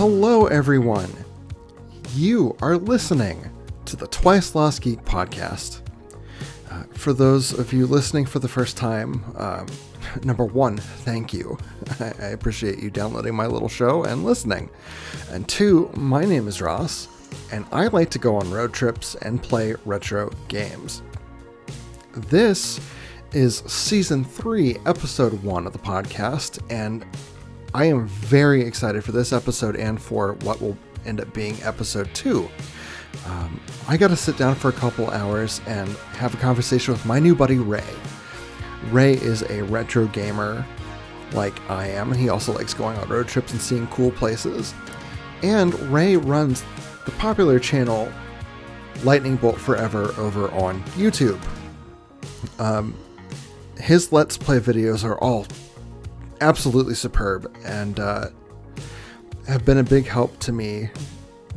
Hello, everyone. You are listening to the Twice Lost Geek podcast. Uh, for those of you listening for the first time, um, number one, thank you. I, I appreciate you downloading my little show and listening. And two, my name is Ross, and I like to go on road trips and play retro games. This is season three, episode one of the podcast, and I am very excited for this episode and for what will end up being episode two. Um, I got to sit down for a couple hours and have a conversation with my new buddy Ray. Ray is a retro gamer like I am, and he also likes going on road trips and seeing cool places. And Ray runs the popular channel Lightning Bolt Forever over on YouTube. Um, his Let's Play videos are all absolutely superb and uh, have been a big help to me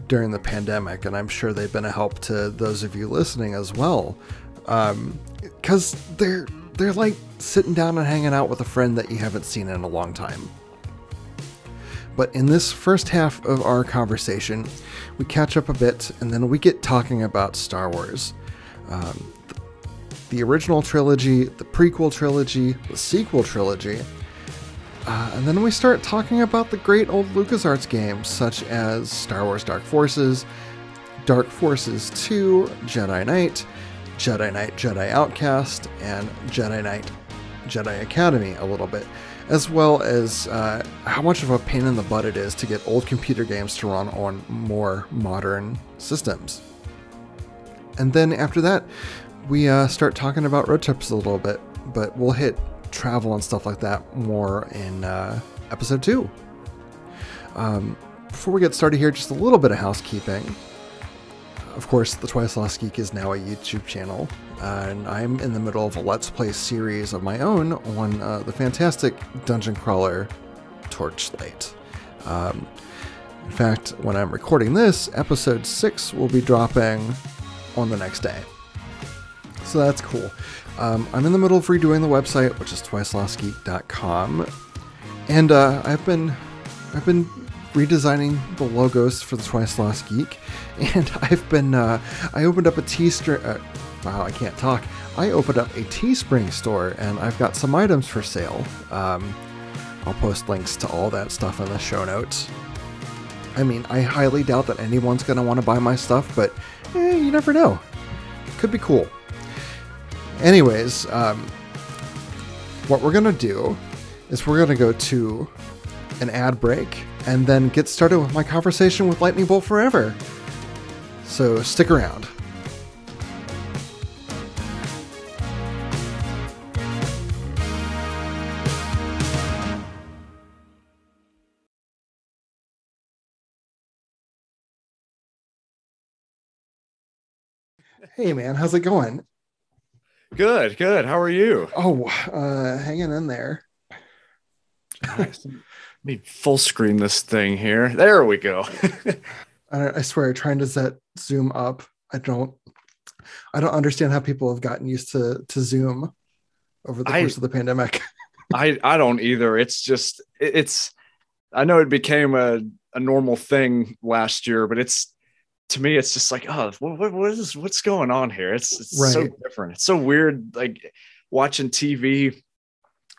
during the pandemic, and I'm sure they've been a help to those of you listening as well. Because they're they're like sitting down and hanging out with a friend that you haven't seen in a long time. But in this first half of our conversation, we catch up a bit, and then we get talking about Star Wars. Um, the original trilogy, the prequel trilogy, the sequel trilogy, uh, and then we start talking about the great old LucasArts games, such as Star Wars Dark Forces, Dark Forces 2, Jedi Knight, Jedi Knight Jedi Outcast, and Jedi Knight Jedi Academy a little bit, as well as uh, how much of a pain in the butt it is to get old computer games to run on more modern systems. And then after that, we uh, start talking about road trips a little bit, but we'll hit travel and stuff like that more in uh, episode two. Um, before we get started here, just a little bit of housekeeping. Of course, the Twice Lost Geek is now a YouTube channel, uh, and I'm in the middle of a Let's Play series of my own on uh, the fantastic dungeon crawler Torchlight. Um, in fact, when I'm recording this, episode 6 will be dropping on the next day. So that's cool. Um, I'm in the middle of redoing the website, which is twicelostgeek.com, and uh, I've been I've been redesigning the logos for the Twice Lost Geek, and I've been uh, I opened up a Teespring. Uh, wow, I can't talk. I opened up a Teespring store, and I've got some items for sale. Um, I'll post links to all that stuff in the show notes. I mean, I highly doubt that anyone's going to want to buy my stuff, but eh, you never know. Could be cool. Anyways, um, what we're going to do is we're going to go to an ad break and then get started with my conversation with Lightning Bolt Forever. So stick around. Hey man, how's it going? Good, good. How are you? Oh, uh, hanging in there. Nice. Let me full screen this thing here. There we go. I, I swear, trying to set Zoom up, I don't, I don't understand how people have gotten used to to Zoom over the I- course of the pandemic. I I don't either. It's just it- it's I know it became a, a normal thing last year, but it's to me it's just like oh what, what, is what's going on here? It's it's so different. It's so weird like watching TV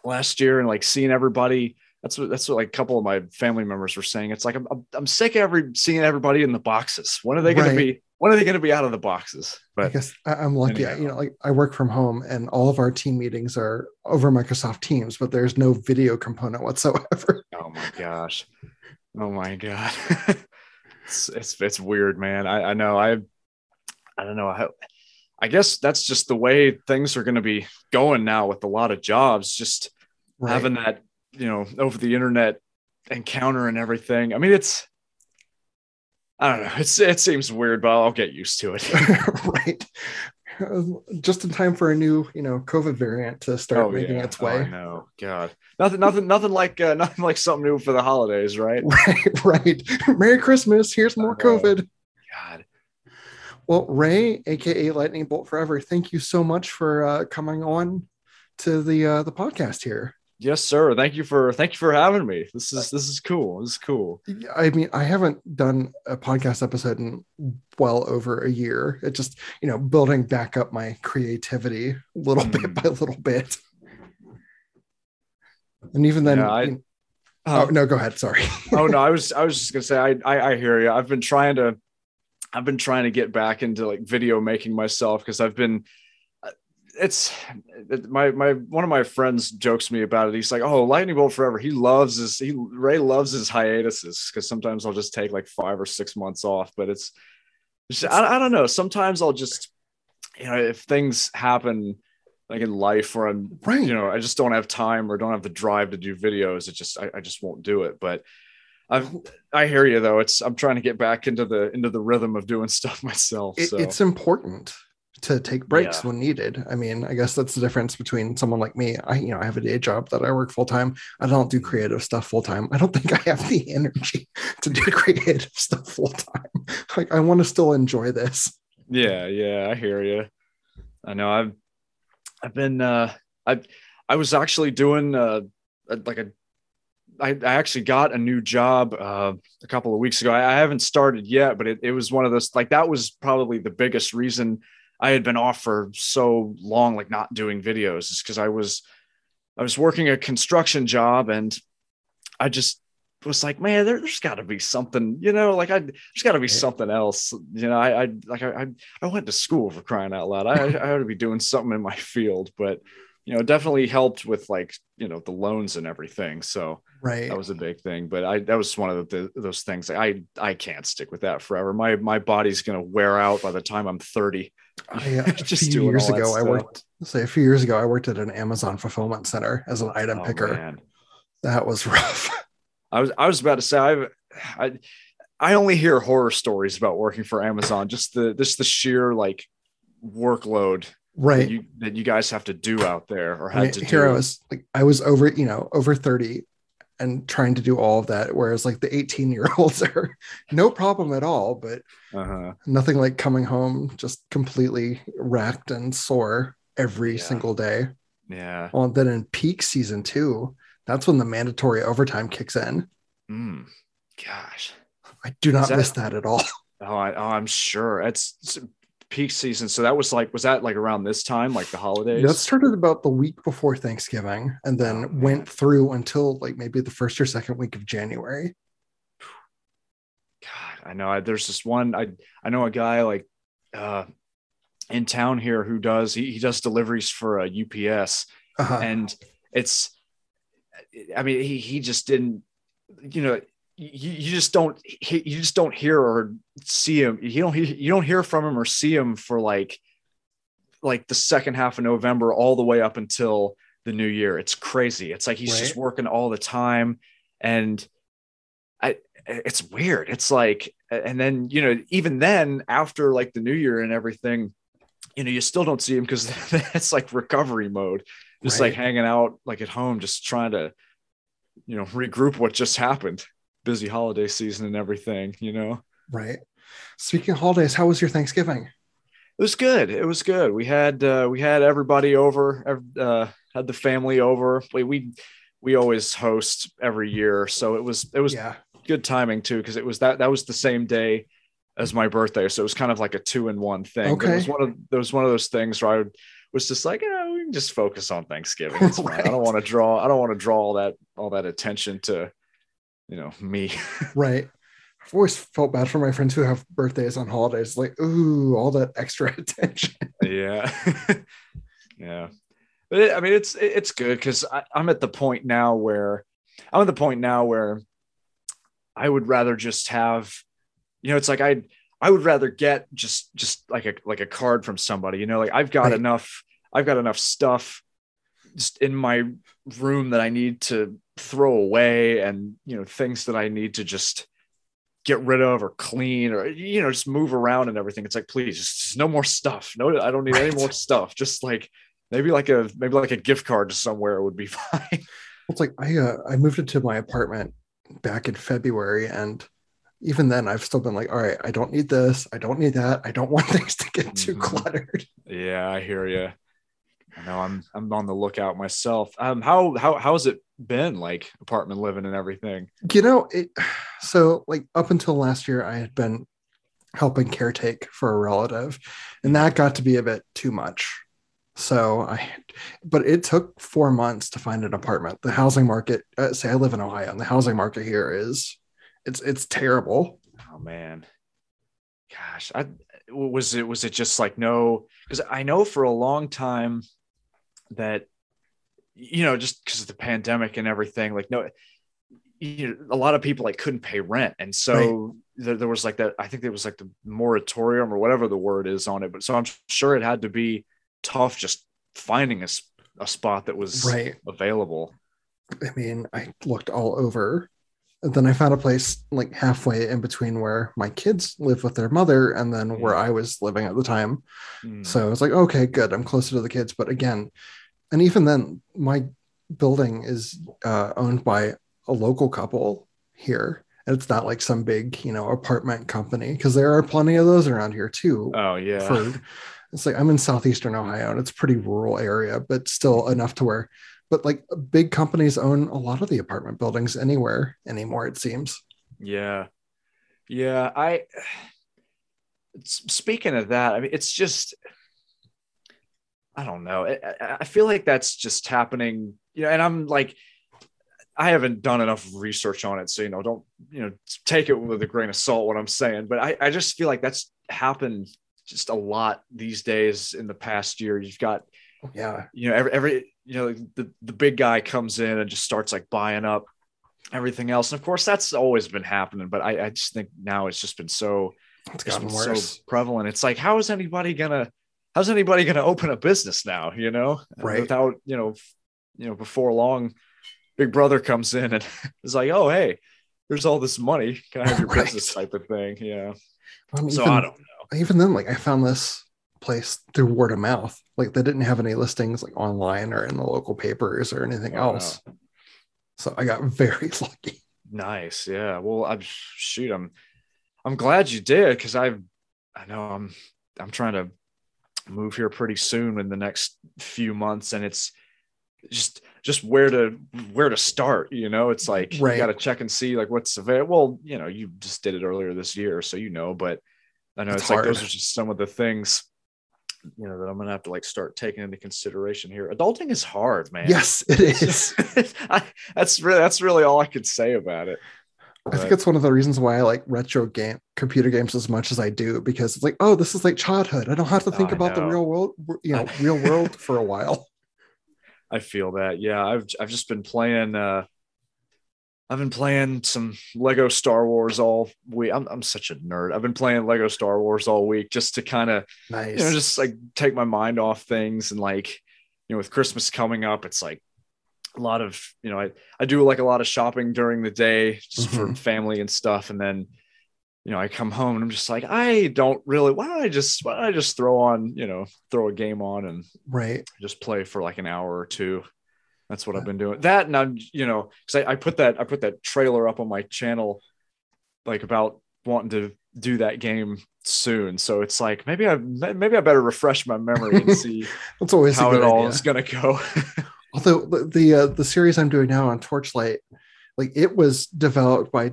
last year and like seeing everybody that's what that's what like a couple of my family members were saying. It's like I'm I'm, I'm sick of every seeing everybody in the boxes. When are they going Right. to be when are they going to be out of the boxes? but I guess I'm lucky. I, anyhow. you know, like I work from home, and all of our team meetings are over Microsoft Teams, but there's no video component whatsoever. Oh my gosh. Oh my god. it's, it's it's weird, man. I, I know. I I don't know. I, I guess that's just the way things are going to be going now with a lot of jobs. Just Right. having that, you know, over the internet encounter and everything. I mean, it's I don't know. It's it seems weird, but I'll get used to it. right. Just in time for a new, you know, COVID variant to start making its Oh, I way. know. God. Nothing nothing nothing like uh, nothing like something new for the holidays, right? Right, right. Merry Christmas. Here's more know. COVID. God. Well, Ray, aka Lightning Bolt Forever, thank you so much for uh, coming on to the uh, the podcast here. Yes, sir. Thank you for thank you for having me. This is this is cool. This is cool. I mean, I haven't done a podcast episode in well over a year. It just, you know, building back up my creativity little bit Mm. by little bit. And even then, Yeah, I- you know- Uh, oh no, go ahead. Sorry. oh no, I was I was just gonna say I, I I hear you. I've been trying to I've been trying to get back into like video making myself because I've been it's it- my my one of my friends jokes me about it. He's like, "Oh, lightning bolt forever." He loves his he Ray loves his hiatuses because sometimes I'll just take like five or six months off. But it's, it's I, I don't know. Sometimes I'll just you know if things happen like in life where I'm Right. you know i just don't have time or don't have the drive to do videos it just i, I just won't do it but i i hear you though it's i'm trying to get back into the into the rhythm of doing stuff myself It- so It's important to take breaks Yeah. when needed. I mean, I guess that's the difference between someone like me. I, you know, I have a day job that I work full time. I don't do creative stuff full time. I don't think I have the energy to do creative stuff full time. Like, I want to still enjoy this. yeah yeah i hear you i know i've i've been uh i i was actually doing uh like a I, I actually got a new job uh, a couple of weeks ago. I, I haven't started yet, but it, it was one of those like that was probably the biggest reason I had been off for so long, like not doing videos, is because I was I was working a construction job and I just was like, man, there, there's got to be something, you know, like I there's got to be something else, you know. I, I like I I- went to school for crying out loud. I I ought to be doing something in my field, but you know, it definitely helped with like you know the loans and everything. So Right. that was a big thing but i that was one of the, those things i i can't stick with that forever my my body's gonna wear out by the time i'm 30 I, uh, a few years ago, I worked, say a few years ago, I worked at an Amazon fulfillment center as an item Oh, picker. man. That was rough. i was i was about to say I've, i i only hear horror stories about working for amazon just the just the sheer like workload right. that you that you guys have to do out there or I had mean, to here do I was like, I was over, you know, over 30 and trying to do all of that. Whereas like the 18 year olds are no problem at all, but uh-huh. nothing like coming home just completely racked and sore every Yeah. single day. yeah Well, then in peak season two, that's when the mandatory overtime kicks in. Mm. gosh I do not that- miss that at all. oh, I, oh i'm sure it's, it's peak season so that was like was that like around this time like the holidays That started about the week before Thanksgiving and then Oh, went through until like maybe the first or second week of January. God, I know. I, there's this one. I I know a guy like uh, in town here who does he, he does deliveries for a UPS, Uh-huh. and it's. I mean, he he just didn't. You know, you, you just don't you just don't hear or see him. You don't hear, you don't hear from him or see him for like like the second half of November all the way up until the new year. It's crazy. It's like he's just working all the time and I it's weird. It's like and then, you know, even then after like the new year and everything, you know, you still don't see him because it's like recovery mode. Just like hanging out like at home, just trying to, you know, regroup what just happened. Busy holiday season and everything, you know. Right. Speaking of holidays, how was your Thanksgiving? It was good. It was good. We had uh, we had everybody over. Uh, had the family over. We we we always host every year, so it was it was yeah. good timing too because it was that that was the same day as my birthday, so it was kind of like a two in one thing. But it was one of there was one of those things where I would, was just like, yeah, we can just focus on Thanksgiving. It's fine. I don't want to draw. I don't want to draw all that all that attention to, you know, me. Right. I've always felt bad for my friends who have birthdays on holidays. Like, ooh, all that extra attention. yeah yeah but it, i mean it's it- it's good because i'm at the point now where i'm at the point now where i would rather just have you know it's like i i would rather get just just like a like a card from somebody you know like i've got Right. enough i've got enough stuff just in my room that i need to throw away and you know things that i need to just get rid of or clean or you know just move around and everything. It's like please just, no more stuff. No i don't need any more stuff. Just like maybe like a maybe like a gift card to somewhere would be fine. It's like I uh, I moved into my apartment back in February, and even then, I've still been like, all right, I don't need this, I don't need that, I don't want things to get too Mhm. cluttered. yeah i hear you I know I'm I'm on the lookout myself. Um, how how how's it been like apartment living and everything? You know, it so like up until last year, I had been helping caretake for a relative, and that got to be a bit too much. So I, but it took four months to find an apartment. The housing market, uh, say I live in Ohio, and the housing market here is, it's it's terrible. Oh man, gosh, I was it was it just like no because I know for a long time that you know just because of the pandemic and everything like no you know, a lot of people like couldn't pay rent and so right. there, there was like that i think there was like the moratorium or whatever the word is on it but so i'm sure it had to be tough just finding a, a spot that was right. available i mean i looked all over then I found a place like halfway in between where my kids live with their mother and then mm. where I was living at the time. Mm. So was like, okay, good. I'm closer to the kids. But again, and even then, my building is uh, owned by a local couple here. And it's not like some big, you know, apartment company because there are plenty of those around here too. Oh, yeah. For, it's like I'm in southeastern Ohio and it's pretty rural area, but still enough to where but like big companies own a lot of the apartment buildings anywhere anymore it seems yeah yeah i speaking of that i mean it's just i don't know i, I feel like that's just happening you know and i'm like I haven't done enough research on it, so you know, don't you know, take it with a grain of salt what I'm saying. But I, I just feel like that's happened just a lot these days in the past year. You've got, oh, yeah, you know, every every you know the the big guy comes in and just starts like buying up everything else. And of course that's always been happening but i, I just think now it's just been so it's gotten worse. so prevalent. It's like how is anybody gonna how's anybody gonna open a business now you know? Right. Without you know you know before long big brother comes in and is like oh hey there's all this money. Can i have your right. business type of thing? Yeah. Um, so even, i don't know. even then like i found this place through word of mouth. Like they didn't have any listings like online or in the local papers or anything oh, else. Wow. So I got very lucky. Nice. Yeah. Well, I'm shoot. I'm I'm glad you did because I've I know I'm I'm trying to move here pretty soon in the next few months, and it's just just where to where to start. You know, it's like right. you got to check and see like what's available. Well, you know, you just did it earlier this year, so you know. But I know it's, it's like those are just some of the things you know that I'm gonna have to like start taking into consideration here. Adulting is hard, man. Yes, it is. I, that's really that's really all I could say about it. I think it's one of the reasons why I like retro game computer games as much as I do because it's like, oh, this is like childhood. I don't have to think oh, about the real world, you know, real world for a while. I feel that. Yeah, I've I've just been playing uh I've been playing some Lego Star Wars all week. I'm, I'm such a nerd. I've been playing Lego Star Wars all week just to kind of, nice. you know, just like take my mind off things. And like, you know, with Christmas coming up, it's like a lot of, you know, I, I do like a lot of shopping during the day just mm-hmm. for family and stuff. And then, you know, I come home and I'm just like, I don't really, why don't I just, why don't I just throw on, you know, throw a game on and right. just play for like an hour or two. That's what I've been doing. That and I'm, you know, because I, I put that I put that trailer up on my channel, like about wanting to do that game soon. So it's like maybe I maybe I better refresh my memory and see That's always how it all idea. is gonna go. Although the the, uh, the series I'm doing now on Torchlight, like it was developed by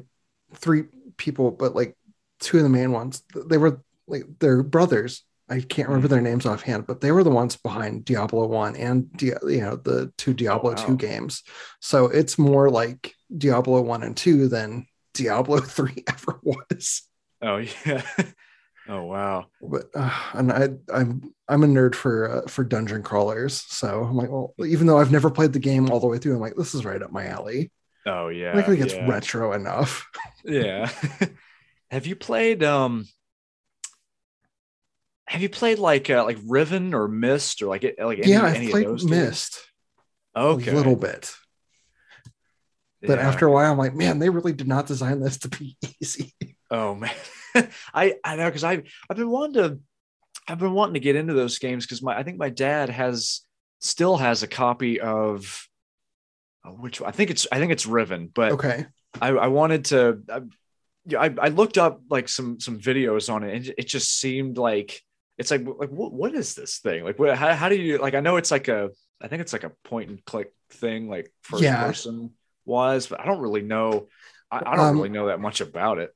three people, but like two of the main ones, they were like they're brothers I can't remember their names offhand, but they were the ones behind Diablo One and you know the two Diablo oh, wow. Two games. So it's more like Diablo One and Two than Diablo Three ever was. Oh yeah. Oh wow! But uh, and I I'm I'm a nerd for uh, for dungeon crawlers, so I'm like, well, even though I've never played the game all the way through, I'm like, this is right up my alley. Oh yeah, I think it's yeah. retro enough. yeah. Have you played um have you played like uh, like Riven or Myst or like like any, of those? yeah, I played Myst. Okay, a little bit. But yeah. after a while, I'm like, man, they really did not design this to be easy. Oh man, I I know because I I've been wanting to I've been wanting to get into those games because my I think my dad has still has a copy of oh, which I think it's I think it's Riven, but okay. I, I wanted to I, I, I looked up like some some videos on it and it just seemed like it's like like what, what is this thing like what, how, how do you like i know it's like a i think it's like a point and click thing like first Yeah. person wise but i don't really know i, I don't Um, really know that much about it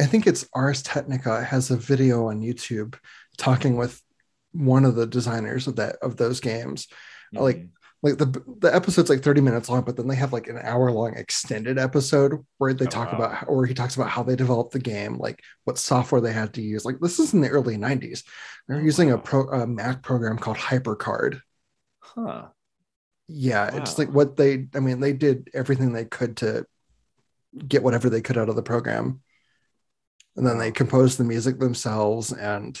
I think it's Ars Technica has a video on YouTube talking with one of the designers of that of those games. like, Mhm. Like the the episode's like 30 minutes long, but then they have like an hour long extended episode where they Oh, talk wow. about or he talks about how they developed the game, like what software they had to use. Like this is in the early 90s. They're Oh, using a pro a Mac program called HyperCard. huh Yeah, it's like what they I mean, they did everything they could to get whatever they could out of the program. And then they composed the music themselves and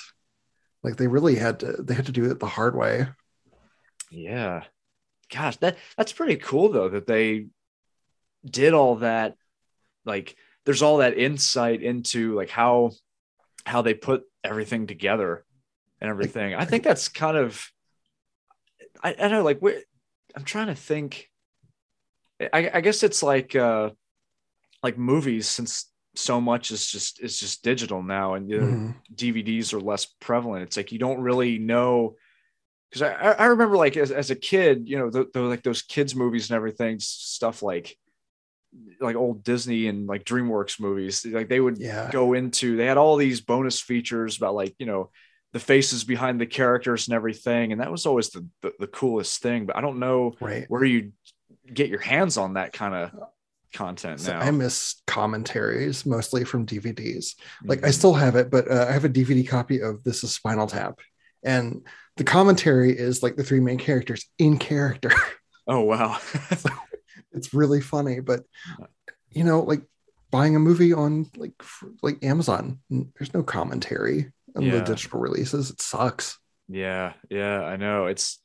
like they really had to they had to do it the hard way. yeah gosh that that's pretty cool though that they did all that like there's all that insight into like how how they put everything together and everything i think that's kind of i, I don't know like where i'm trying to think I, I guess it's like uh like movies since so much is just is just digital now and you know, Mhm. DVDs are less prevalent. It's like you don't really know because I, I remember like as, as a kid, you know, the, the like those kids movies and everything, stuff like like old Disney and like DreamWorks movies. Like they would Yeah. go into they had all these bonus features about like you know the faces behind the characters and everything, and that was always the the, the coolest thing. But I don't know Right. where you get your hands on that kind of content So now. I miss commentaries mostly from DVDs. Like I Mhm. still have it, but uh, I have a DVD copy of This is Spinal Tap, and the commentary is like the three main characters in character. oh wow. it's really funny, but you know, like buying a movie on like like Amazon, there's no commentary on the digital releases. It sucks. Yeah, yeah, I know. It's,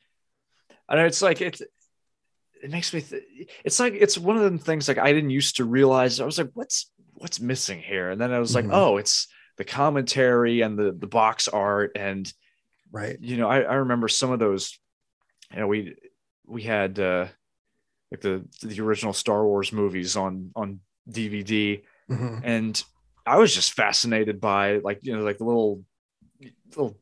I know it's like it's, it makes me. Th- it's like it's one of them things like I didn't used to realize. I was like, what's what's missing here? And then I was like, Mhm. oh, it's the commentary and the the box art and Right. you know I I remember some of those. You know we we had uh like the the original Star Wars movies on on DVD Mhm. and I was just fascinated by like you know like the little little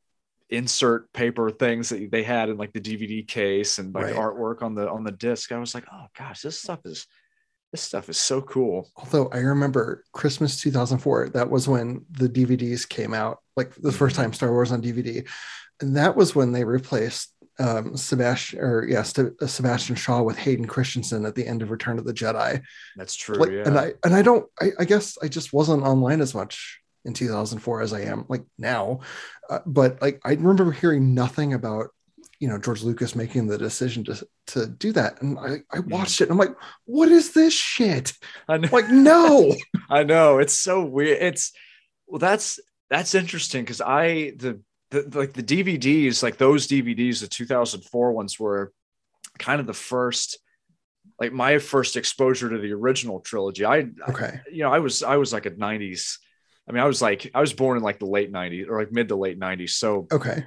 insert paper things that they had in like the DVD case and like Right. artwork on the on the disc. I was like, oh gosh, this stuff is this stuff is so cool. Although I remember Christmas 2004, that was when the DVDs came out, like the first Mm-hmm. time Star Wars on DVD. And that was when they replaced um, Sebastian, or yes, yeah, Sebastian Shaw with Hayden Christensen at the end of Return of the Jedi. That's true. like yeah. and i and i don't I, I guess i just wasn't online as much in 2004 as i am like now uh, but like i remember hearing nothing about you know george lucas making the decision to to do that and i i watched it and i'm like what is this shit I know, like no I know it's so weird. It's well, that's that's interesting because I the, the like the DVDs, like those DVDs, the 2004 ones were kind of the first, like my first exposure to the original trilogy. I, okay you know, I was I was like a 90s. I mean, I was like I was born in like the late 90s or like mid to late 90s. So okay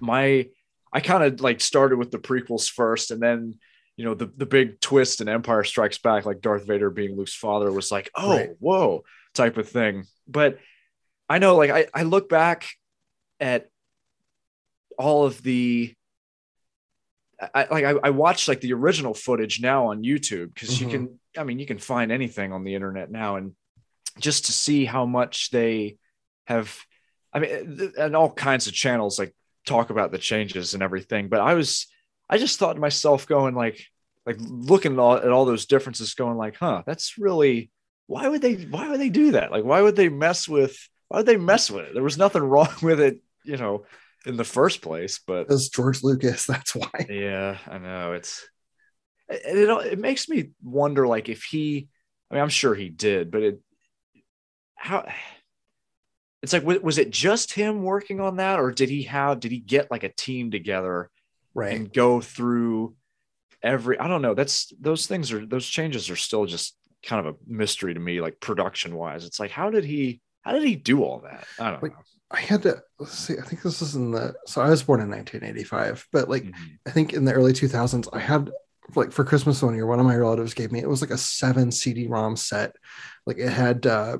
my I kind of like started with the prequels first, and then you know the the big twist in Empire Strikes Back, like Darth Vader being Luke's father, was like, oh, Right. whoa, type of thing. But I know, like I I look back at all of the. I like I, I watched like the original footage now on YouTube because you Mhm. can I mean you can find anything on the internet now and just to see how much they have I mean and all kinds of channels like talk about the changes and everything but I was I just thought to myself going like like looking at all, at all those differences going like huh that's really why would they why would they do that like why would they mess with why would they mess with it there was nothing wrong with it you know in the first place but as george lucas that's why. Yeah, I know it's it, it it makes me wonder like if he I mean I'm sure he did, but it how it's like was it just him working on that or did he have did he get like a team together right. and go through every I don't know that's those things are those changes are still just kind of a mystery to me like production wise it's like how did he how did he do all that? I don't know i had to let's see i think this is in the so i was born in 1985 but like Mhm. I think in the early 2000s, I had like for Christmas one year, one of my relatives gave me it was like a seven CD-ROM set. Like it had uh,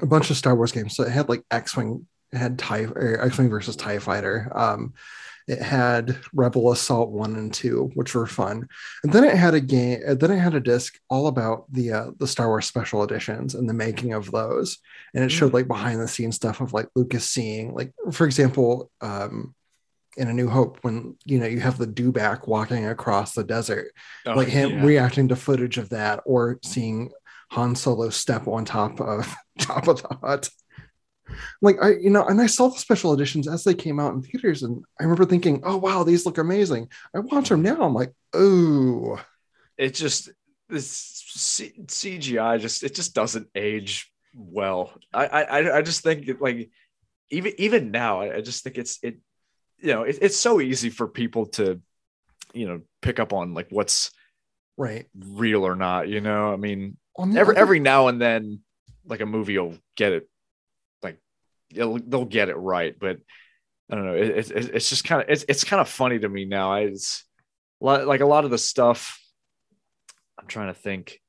a bunch of Star Wars games. So it had like X-wing, It had Tie or X-wing versus Tie Fighter. Um, it had Rebel Assault one and two, which were fun, and then it had a game. Then it had a disc all about the uh, the Star Wars special editions and the making of those, and it showed like behind the scenes stuff of like Lucas seeing, like for example, um, in A New Hope when you know you have the dewback walking across the desert, Oh, like him yeah. reacting to footage of that, or seeing Han Solo step on top of top of the Hutt. Like I, you know, and I saw the special editions as they came out in theaters, and I remember thinking, "Oh wow, these look amazing." I watch them now, I'm like, "Oh, it just this C- CGI just it just doesn't age well. I I I just think it, like even even now I just think it's it you know it, it's so easy for people to you know pick up on like what's right." real or not. You know, I mean every other- every now and then like a movie will get it they'll get it right, but I don't know. It, it, it- it's just kind of it's it's kind of funny to me now. I it's like a lot of the stuff. I'm trying to think,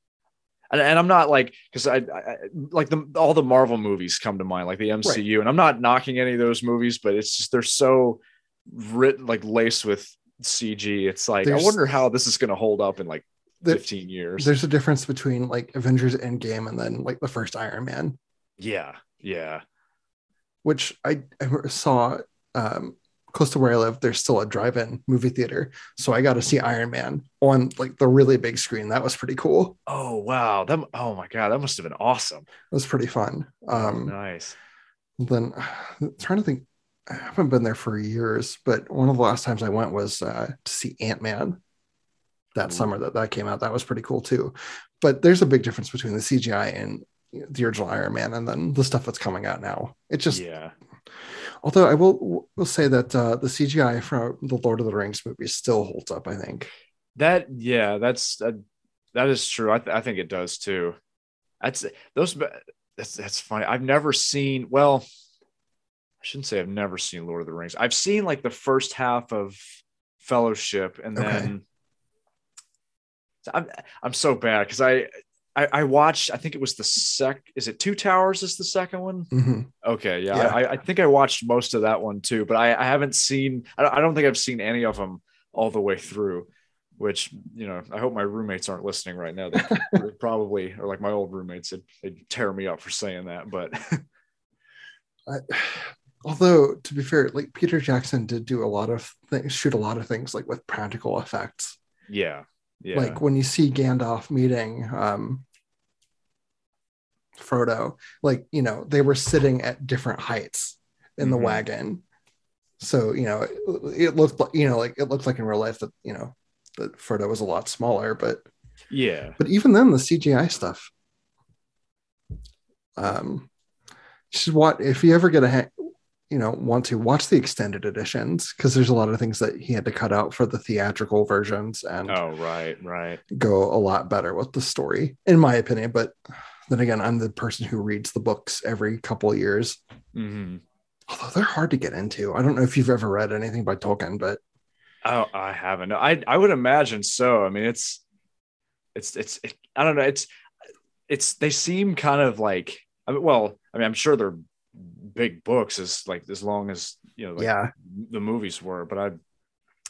and, and I'm not like because I, I like the all the Marvel movies come to mind, like the MCU, and I'm not knocking any of those movies, but it's just they're so writ like laced with CG. It's like There's- I wonder how this is going to hold up in like the- 15 years. there's a difference between like Avengers Endgame and then like the first Iron Man, Yeah, yeah. Which I, I saw um, close to where I live. There's still a drive-in movie theater, so I got to see Iron Man on like the really big screen. That was pretty cool. Oh wow, that oh my god, that must have been awesome. It was pretty fun. Oh, Um, nice. then trying to think i haven't been there for years but one of the last times i went was uh, to see ant-man that Ooh. summer that that came out that was pretty cool too but there's a big difference between the cgi and the original iron man and then the stuff that's coming out now it just yeah, although i will will say that uh, the cgi from the lord of the rings movie still holds up i think that yeah, that's uh, that is true. I, th- I think it does too. That's those. That's that's funny. I've never seen. Well, I shouldn't say I've never seen Lord of the Rings. I've seen like the first half of Fellowship, and Okay. then I'm I'm so bad because I, I I watched. I think it was the sec. Is it Two Towers? Is the second one? Mhm. Okay, yeah, Yeah. I, I think I watched most of that one too, but I, I haven't seen. I don't, think I've seen any of them all the way through. Which you know, I hope my roommates aren't listening right now. They they probably or like my old roommates. They'd, they'd tear me up for saying that, but I, although to be fair like peter jackson did do a lot of things shoot a lot of things like with practical effects yeah, yeah, like when you see Gandalf meeting um Frodo, like you know, they were sitting at different heights in the Mhm. wagon. So, you know, it, it looked like you know, like it looked like in real life that, you know, that Frodo was a lot smaller, but yeah, but even then the CGI stuff. Um just what if you ever get a ha- you know want to watch the extended editions because there's a lot of things that he had to cut out for the theatrical versions and oh right, right, go a lot better with the story, in my opinion. But then again, I'm the person who reads the books every couple of years. hmm Although they're hard to get into. I don't know if you've ever read anything by Tolkien, but Oh, I haven't. I I would imagine so. I mean, it's it's it's it, I don't know. It's it's they seem kind of like I mean, well, I mean, I'm sure they're big books as like as long as you know like yeah, the movies were, but I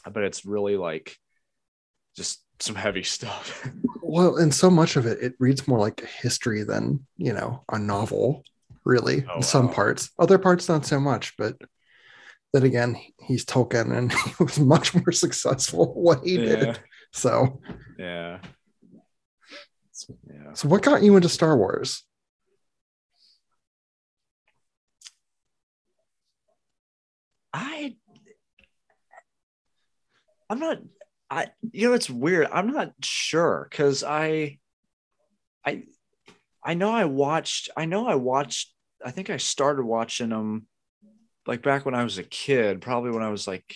I bet it's really like just some heavy stuff. well, and so much of it, it reads more like history than you know a novel. Really, Oh, in some wow. parts. Other parts, not so much. But then again, he's Tolkien, and he was much more successful what he yeah, did. So, yeah, yeah. so what got you into Star Wars? I I'm not I you know it's weird. I'm not sure cuz I I I know I watched I know I watched I think I started watching them like back when I was a kid, probably when I was like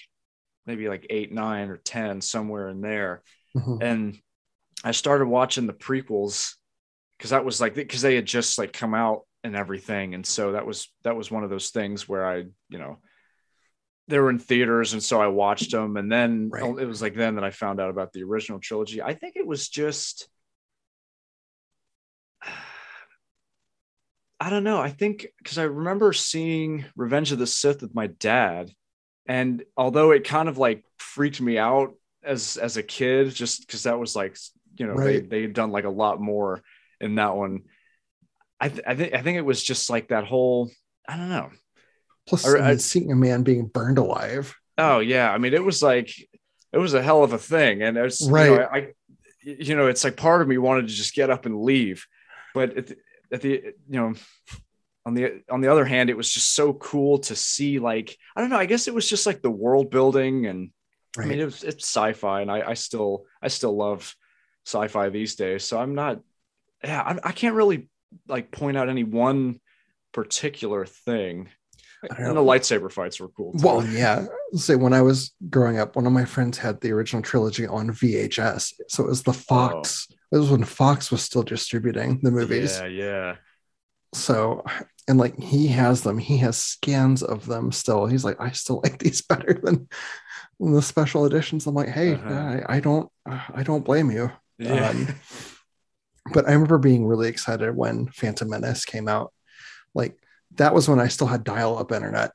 maybe like 8, 9 or 10 somewhere in there. Mhm. And I started watching the prequels cuz that was like cuz they had just like come out and everything and so that was that was one of those things where I, you know, they were in theaters and so I watched them and then Right. it was like then that I found out about the original trilogy. I think it was just I don't know. I think because I remember seeing Revenge of the Sith with my dad, and although it kind of like freaked me out as as a kid, just because that was like you know Right. they they'd done like a lot more in that one. I th- I think I think it was just like that whole I don't know. Plus, I- I mean, seeing a man being burned alive. Oh yeah, I mean it was like it was a hell of a thing, and it's Right. You know, I, I- you know, it's like part of me wanted to just get up and leave, but at the, at the you know, on the on the other hand, it was just so cool to see. Like I don't know, I guess it was just like the world building, and Right. I mean it was it's sci-fi, and I, I still I still love sci-fi these days. So I'm not, yeah, I'm, I can't really like point out any one particular thing. And know. the lightsaber fights were cool. too. Well, yeah. Say when I was growing up, one of my friends had the original trilogy on VHS. So it was the Fox. It was when Fox was still distributing the movies. Yeah, yeah. So, and like he has them. He has scans of them still. He's like, I still like these better than the special editions. I'm like, hey, Uh-huh. I, I don't, I don't blame you. Yeah. Um, but I remember being really excited when Phantom Menace came out. Like that was when I still had dial-up internet,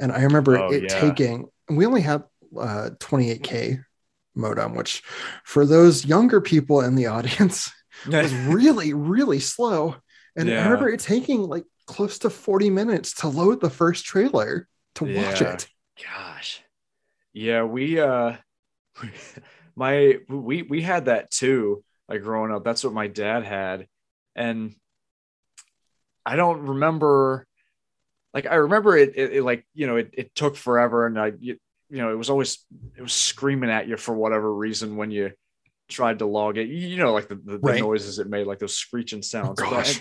and I remember Oh, it yeah. taking. We only had uh, 28k modem, which for those younger people in the audience was really, really slow. And I remember it taking like close to 40 minutes to load the first trailer to watch it. Gosh. Yeah, we uh my we we had that too, like growing up. That's what my dad had. And I don't remember like I remember it, it, it like, you know, it, it took forever and I you, you know, it was always it was screaming at you for whatever reason when you tried to log it. You know, like the, the, the noises it made, like those screeching oh, sounds. But gosh.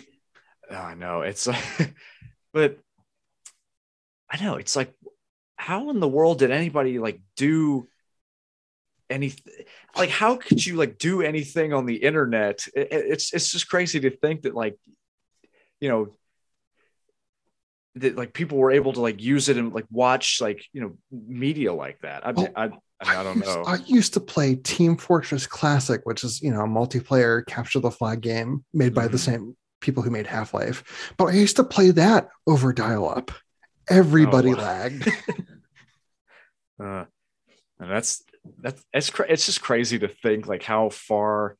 I, I know it's but I know it's like how in the world did anybody like do anything like how could you like do anything on the internet it- it's it's just crazy to think that like you know that like people were able to like use it and like watch like you know media like that i Oh, I, I, I don't used- know I used to play Team Fortress Classic, which is, you know, a multiplayer capture the flag game made by the Mhm. same people who made Half Life. But I used to play that over dial up. Everybody Oh, wow. lagged. uh, and that's that's it's cra- it's just crazy to think like how far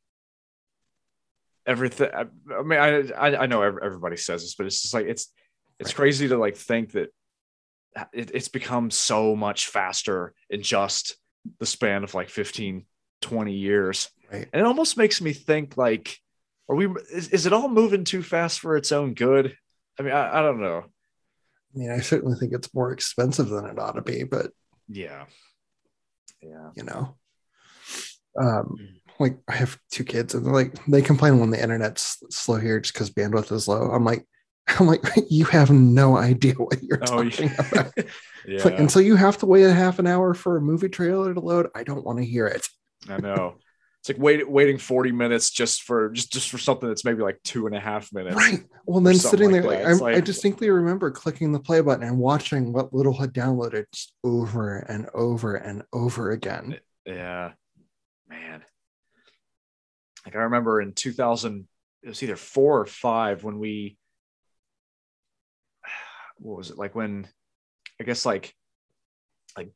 everything I, I mean I, I I know everybody says this but it's just like it's it's Right. crazy to like think that it, it's become so much faster in just the span of like 15 20 years. Right. and it almost makes me think like are we is, is it all moving too fast for its own good? I mean i, I don't know. I mean, I certainly think it's more expensive than it ought to be, but yeah. Yeah. you know um like i have two kids and they're like they complain when the internet's slow here just because bandwidth is low. I'm like i'm like you have no idea what you're oh talking yeah, about yeah. Like, and so you have to wait a half an hour for a movie trailer to load i don't want to hear it I know. It's like wait, waiting 40 minutes just for just just for something that's maybe like two and a half minutes. right well then sitting like there like, I, I distinctly remember clicking the play button and watching what little had downloaded over and over and over again Yeah. Man. Like I remember in 2000, it was either four or five when we what was it like when I guess like like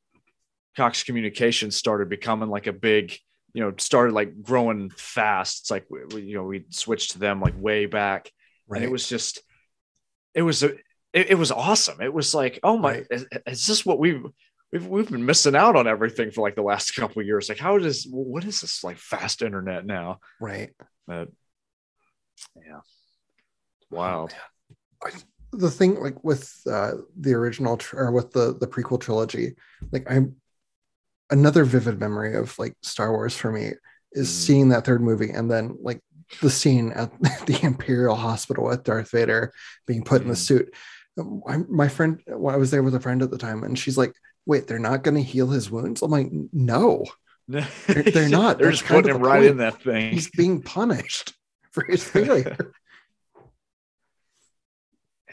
Cox Communications started becoming like a big, you know, started like growing fast. It's like we, we- you know, we switched to them like way back. right and it was just it was a it, it was awesome. It was like oh my Right. is, is this what we've we've we've been missing out on everything for like the last couple of years? Like how does what is this like fast internet now? Right. But yeah. Oh, Wild the thing like with uh the original tr- or with the the prequel trilogy like i'm another vivid memory of like star wars for me is Mhm. seeing that third movie and then like the scene at the imperial hospital with darth vader being put in the Mhm. suit I, my friend well, i was there with a friend at the time and she's like wait they're not going to heal his wounds i'm like no they're, they're not. they're That's just putting him right point. in that thing he's being punished for his failure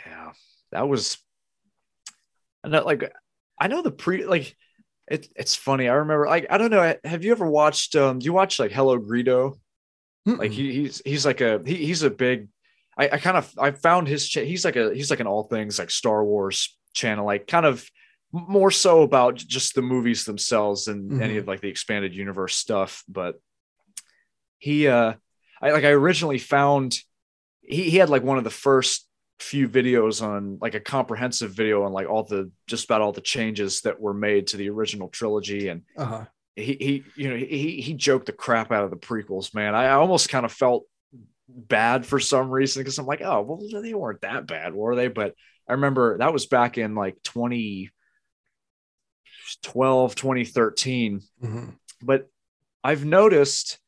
yeah that was and that like i know the pre like it, it's funny i remember like i don't know have you ever watched um do you watch like hello greedo like Mm-mm. he, he's he's like a he, he's a big I, I kind of I found his cha- he's like a he's like an all things like Star Wars channel, like kind of more so about just the movies themselves and mm-hmm. any of like the expanded universe stuff. But he uh I like I originally found he, he had like one of the first few videos on like a comprehensive video on like all the just about all the changes that were made to the original trilogy and uh-huh. he he you know he he joked the crap out of the prequels man I, I almost kind of felt bad for some reason because I'm like oh well they weren't that bad were they but I remember that was back in like 2012 2013 mm-hmm. but I've noticed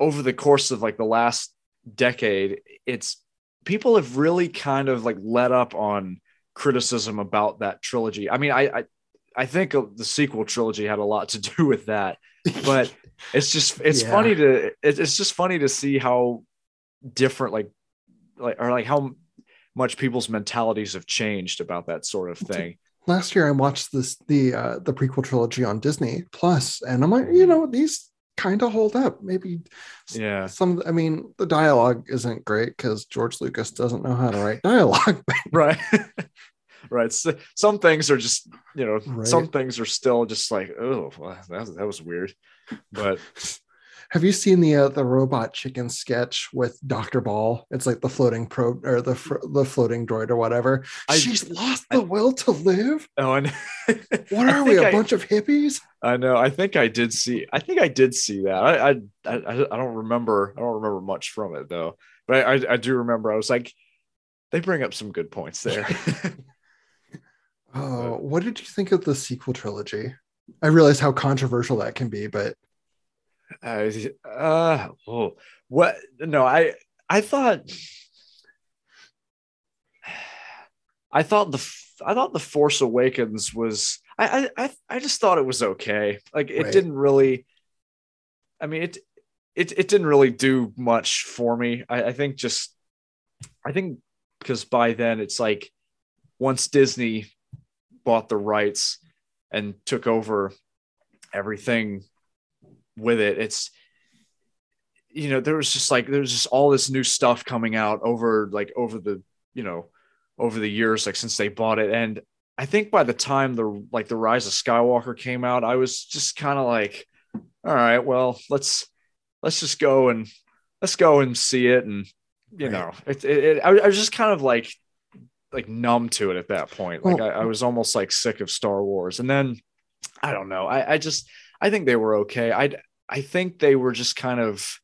over the course of like the last decade it's people have really kind of like let up on criticism about that trilogy. I mean, I I, I think the sequel trilogy had a lot to do with that, but it's just it's yeah. funny to it's just funny to see how different like like or like how much people's mentalities have changed about that sort of thing. Last year, I watched this the uh, the prequel trilogy on Disney Plus, and I'm like, you mm-hmm. know, these kind of hold up. Maybe yeah. Some I mean the dialogue isn't great because George Lucas doesn't know how to write dialogue. right. right. So, some things are just, you know, right. some things are still just like, oh, that, that was weird. But have you seen the uh, the robot chicken sketch with Doctor Ball? It's like the floating probe or the the floating droid or whatever. I, She's lost the I, will to live. Oh, and what are we? A bunch of hippies? I know. I think I did see. I think I did see that. I I I, I don't remember. I don't remember much from it though. But I I do remember. I was like, they bring up some good points there. oh, what did you think of the sequel trilogy? I realize how controversial that can be, but uh, uh oh, what? No, I I thought I thought the I thought the Force Awakens was I I I just thought it was okay. Like it right. didn't really. I mean it it it didn't really do much for me. I, I think just I think because by then it's like once Disney bought the rights and took over everything with it. It's you know there was just like there was just all this new stuff coming out over like over the you know over the years like since they bought it. And I think by the time the like the Rise of Skywalker came out, I was just kind of like, all right, well let's let's just go and let's go and see it. And you right. know it, it, it I, was just kind of like like numb to it at that point. Like well, I, I, was almost like sick of star wars. And then i don't know. I, I just i think they were okay. I I think they were just kind of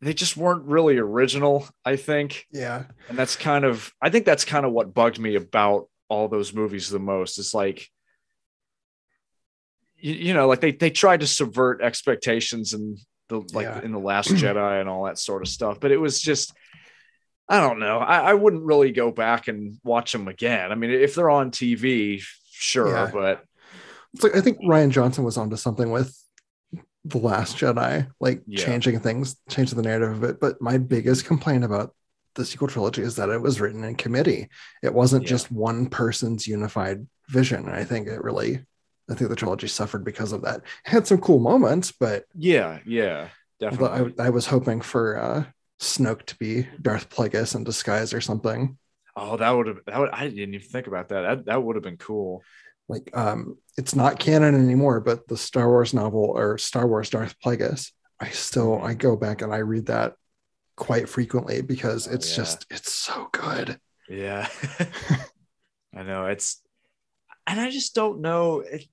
they just weren't really original, I think. Yeah. And that's kind of I think that's kind of what bugged me about all those movies the most. It's like you, you know, like they they tried to subvert expectations and the like yeah. in the last Jedi and all that sort of stuff. But it was just I don't know. I, I wouldn't really go back and watch them again. I mean, if they're on TV, sure, yeah. but like, I think Rian Johnson was onto something with the Last Jedi, like yeah. changing things, changing the narrative of it. But my biggest complaint about the sequel trilogy is that it was written in committee. It wasn't yeah. just one person's unified vision. I think it really, I think the trilogy suffered because of that. It had some cool moments, but yeah, yeah, definitely. I, I was hoping for uh, Snoke to be Darth Plagueis in disguise or something. Oh, that would have. That would, I didn't even think about that. That, that would have been cool like um it's not canon anymore but the star wars novel or star wars darth plagueis i still mm-hmm. i go back and i read that quite frequently because oh, it's yeah. just it's so good yeah i know it's and i just don't know if,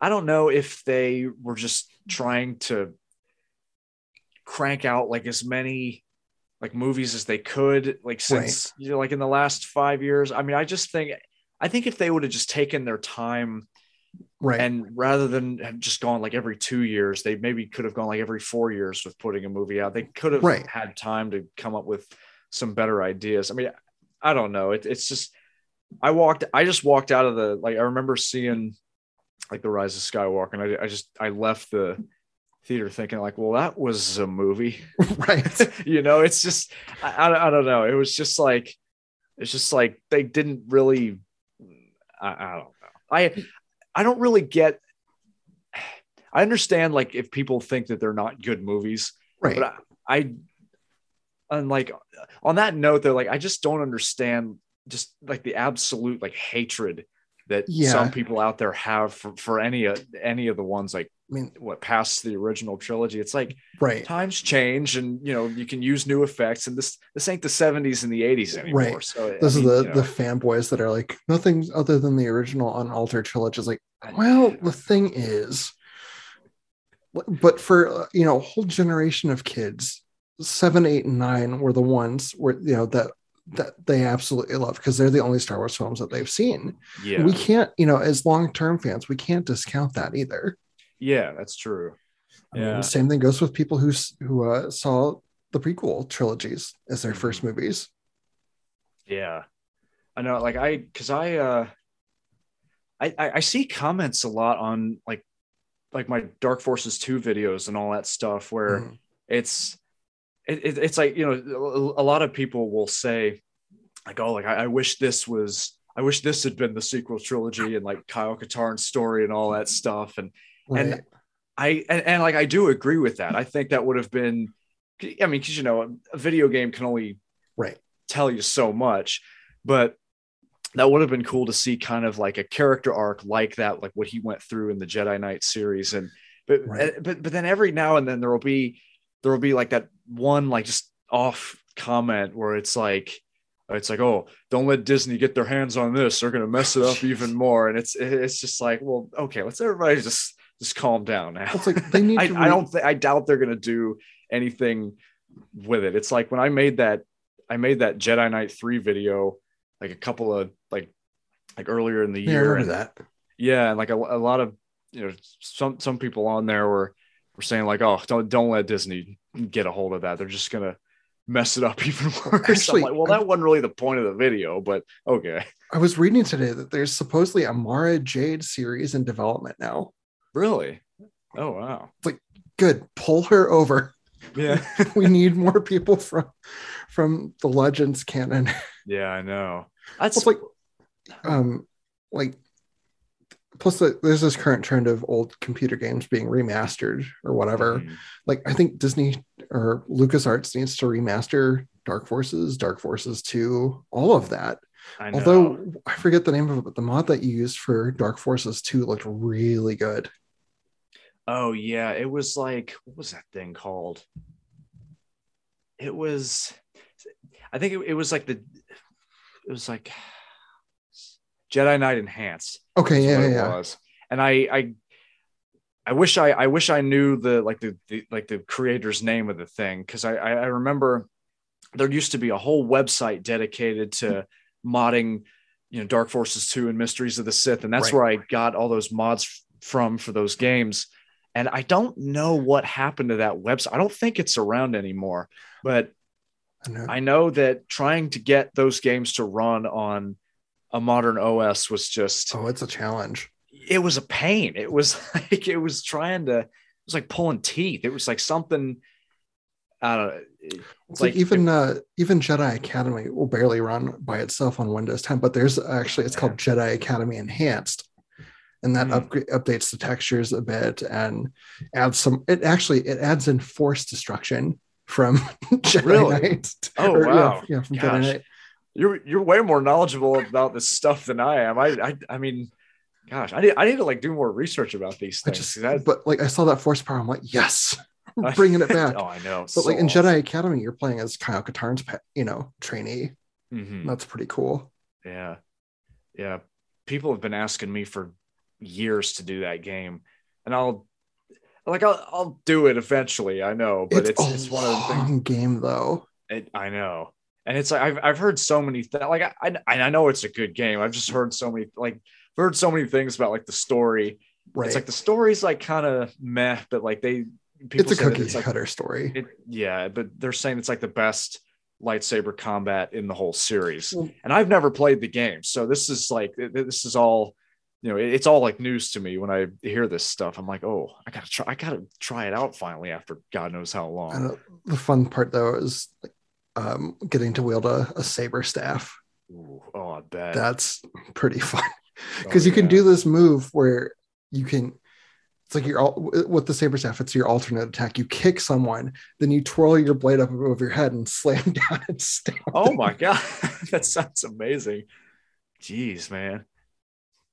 i don't know if they were just trying to crank out like as many like movies as they could like since right. you know like in the last five years i mean i just think I think if they would have just taken their time, right, and rather than have just gone like every two years, they maybe could have gone like every four years with putting a movie out. They could have right. had time to come up with some better ideas. I mean, I don't know. It, it's just I walked. I just walked out of the like. I remember seeing like the Rise of Skywalker, and I, I just I left the theater thinking like, well, that was a movie, right? you know, it's just I, I, I don't know. It was just like it's just like they didn't really I, I don't know. I I don't really get. I understand like if people think that they're not good movies, right? But I, I and like on that note though like i just don't understand just like the absolute like hatred that Yeah. some people out there have for, for any of any of the ones like I mean, what past the original trilogy it's like right. times change and you know you can use new effects and this this ain't the 70s and the 80s anymore Right. so I This mean, is the you know, the fanboys that are like nothing other than the original unaltered trilogy. Is like, well, the thing is, but for uh, you know a whole generation of kids, seven, eight, and nine were the ones where you know that that they absolutely love because they're the only Star Wars films that they've seen. yeah We can't, you know, as long term fans, we can't discount that either. Yeah that's true Yeah. same thing goes with people who who uh, saw the prequel trilogies as their Mm-hmm. first movies. Yeah. I know, like I cause I uh I, I I see comments a lot on like like my Dark Forces 2 videos and all that stuff where Mhm. it's it, it, it's like you know a, a lot of people will say like oh like I, I wish this was I wish this had been the sequel trilogy and like Kyle Katarn's story and all that stuff and Right. and I and, and like I do agree with that. I think that would have been I mean because you know a video game can only right. tell you so much but that would have been cool to see kind of like a character arc like that like what he went through in the jedi knight series and but Right. Eh, but but then every now and then there will be there will be like that one like just off comment where it's like it's like oh don't let disney get their hands on this they're going to mess it up even more and it's it's just like well okay let's everybody just just calm down now It's like they need I, to. I don't think I doubt they're gonna do anything with it. It's like when I made that I made that Jedi Knight 3 video like a couple of like like earlier in the Yeah, I year. and, that. Yeah, and like a, a lot of you know some some people on there were were saying like, oh, don't don't let Disney get a hold of that. They're just gonna mess it up even worse. Actually, like, well, that wasn't really the point of the video, but okay. I was reading today that there's supposedly a Mara Jade series in development now. Really? Oh wow. It's like good, pull her over. Yeah. we need more people from from the Legends canon. yeah, I know. That's like, um, like plus the, there's this current trend of old computer games being remastered or whatever. Mhm. Like I think Disney or LucasArts needs to remaster Dark Forces, Dark Forces 2, all of that. I know. Although I forget the name of it, but the mod that you used for Dark Forces 2 looked really good. Oh yeah, it was like what was that thing called? It was, I think it, it was like the, it was like Jedi Knight Enhanced. Okay, yeah, yeah, was. And I, I, I wish I, I wish I knew the like the, the like the creator's name of the thing because I, I I remember there used to be a whole website dedicated to mm-hmm. modding, you know, Dark Forces two and Mysteries of the Sith, and that's Right. where I got all those mods from for those games. And I don't know what happened to that website. I don't think it's around anymore. But I know. I know that trying to get those games to run on a modern OS was just oh, it's a challenge. it was a pain. It was like it was trying to it was like pulling teeth. It was like something I don't know. It's like, like- even uh, even Jedi Academy will barely run by itself on Windows 10, but there's actually it's called Jedi Academy Enhanced, and that upgrade updates the textures a bit and adds some. It actually it adds in force destruction from Jedi Really? Knight. Oh, Or, yeah, wow. Yeah, from Gosh. Jedi Knight. You're you're way more knowledgeable about this stuff than I am. I I, I mean, gosh, I need I need to like do more research about these things. just, but like I saw that force power, I'm like, yes, bringing it back. oh, I know. But like in Jedi Academy, you're playing as Kyle Katarn's, you know, trainee. hmm That's pretty cool. Yeah. Yeah. People have been asking me for years to do that game. And I'll like I'll I'll do it eventually. I know, but it's a it's, one of the things game though. it, I know. And it's like I've I've heard so many th- like I, I I know it's a good game. I've just heard so many like I've heard so many things about like the story. Right. It's like the story's like kind of meh, but like they people it's a cookie it's like cutter story. it, yeah, but they're saying it's like the best lightsaber combat in the whole series. Well- and I've never played the game, so this is like this is all you know. it- It's all like news to me when I hear this stuff. I'm like, oh, I gotta try. I gotta try it out finally after God knows how long. And the fun part though is like, um, getting to wield a, a saber staff. Ooh, oh, I bet. That's pretty fun Oh, because you can do this move where you can it's like you're all with the saber staff. It's your alternate attack. You kick someone, then you twirl your blade up above your head and slam down and stamp. Oh them. my god, that sounds amazing. Jeez, man.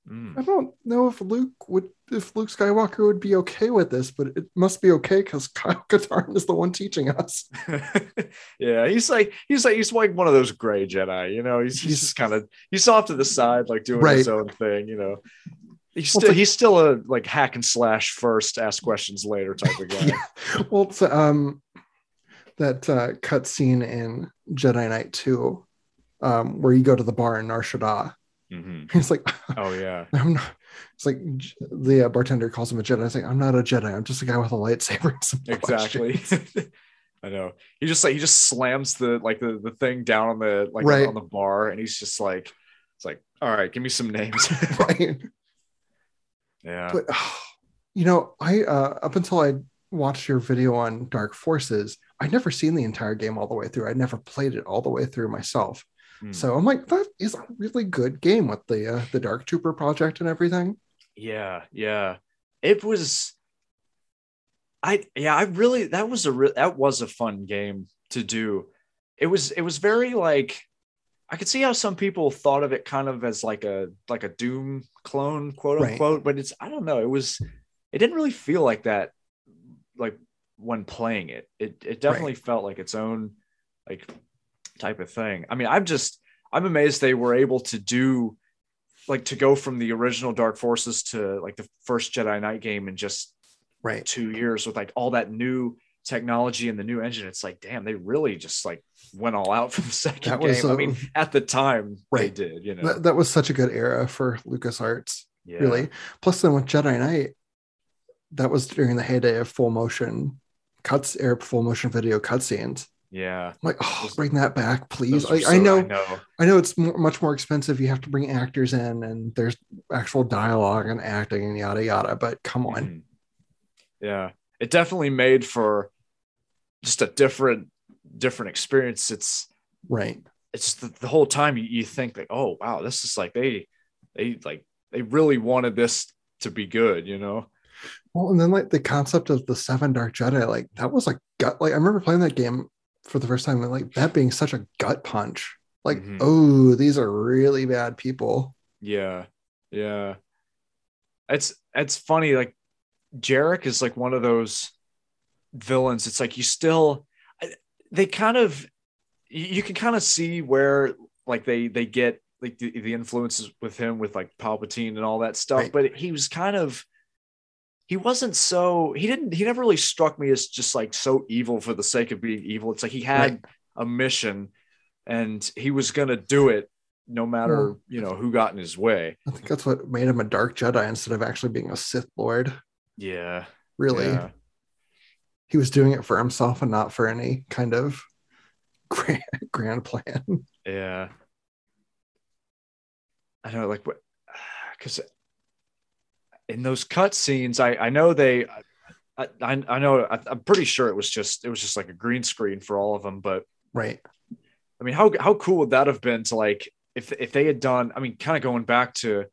I Mm. don't know if Luke would, if Luke Skywalker would be okay with this, but it must be okay because Kyle Katarn is the one teaching us. yeah, he's like he's like he's like one of those gray Jedi, you know. He's, he's He's- just kind of he's off to the side, like doing his own thing, you know. He's still like- he's still a like hack and slash first, ask questions later type of guy. Yeah. Well, um that uh, cut scene in Jedi Knight 2, um, where you go to the bar in Nar Shaddaa. Mhm. He's like, Oh yeah, I'm not. It's like the uh, bartender calls him a Jedi. It's like, I'm not a Jedi. I'm just a guy with a lightsaber. exactly. I know. He just like he just slams the like the, the thing down on the like Right. on the bar, and he's just like, it's like, all right, give me some names. right. yeah. But you know, I uh, up until I watched your video on Dark Forces, I'd never seen the entire game all the way through. I'd never played it all the way through myself. Hmm. So I'm like, that is a really good game with the uh, the Dark Trooper project and everything. Yeah, yeah. It was I yeah, I really that was a re- that was a fun game to do. It was it was very like I could see how some people thought of it kind of as like a like a Doom clone, quote Right. unquote, but it's I don't know, it was it didn't really feel like that like when playing it. It it definitely felt like its own like type of thing. I mean, I'm just I'm amazed they were able to do like to go from the original Dark Forces to like the first Jedi Knight game in just Right. two years with like all that new technology and the new engine. It's like, damn, they really just like went all out for the second game. I mean, at the time right. they did, you know. That, that was such a good era for LucasArts, yeah. really. Plus, then with Jedi Knight, that was during the heyday of full motion cuts, air full motion video cutscenes. Yeah. I'm like, oh, bring that back, please. Like, so- I know, I know. I know it's more, much more expensive. You have to bring actors in, and there's actual dialogue and acting and yada yada. But come on, Mhm. Yeah. It definitely made for just a different different experience. It's right? it's the, the whole time you, you think like, oh wow, this is like they they like they really wanted this to be good, you know? Well, and then like the concept of the seven Dark Jedi, like that was like gut. Like I remember playing that game for the first time, and like that being such a gut punch. Like, Mhm. oh, these are really bad people. Yeah. Yeah. It's it's funny, like Jerec is like one of those villains. It's like you still they kind of you you can kind of see where like they they get like the, the influences with him with like Palpatine and all that stuff, Right. but he was kind of he wasn't so he didn't he never really struck me as just like so evil for the sake of being evil. It's like he had Right. a mission and he was gonna do it no matter Well- you know who got in his way. I think that's what made him a Dark Jedi instead of actually being a Sith Lord. Yeah. Really, Yeah. he was doing it for himself and not for any kind of grand, grand plan. Yeah. I know, like, what, because in those cut scenes, I I know they, I I, I know I, I'm pretty sure it was just it was just like a green screen for all of them, but Right. I mean, how how cool would that have been to like if if they had done? I mean, kind of going back to,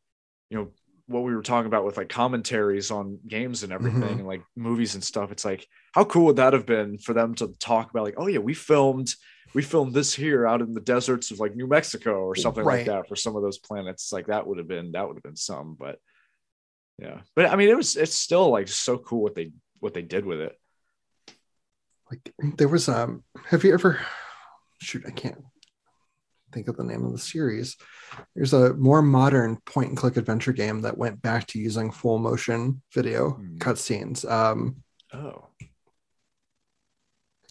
you know, what we were talking about with like commentaries on games and everything, Mhm. and like movies and stuff. It's like how cool would that have been for them to talk about like, oh yeah, we filmed we filmed this here out in the deserts of like New Mexico or something like that for some of those planets. Like that would have been that would have been some, but yeah. But I mean, it was it's still like so cool what they what they did with it. Like there was um. Have you ever? Shoot, I can't think of the name of the series. There's a more modern point and click adventure game that went back to using full motion video Hmm. cutscenes. Um, Oh,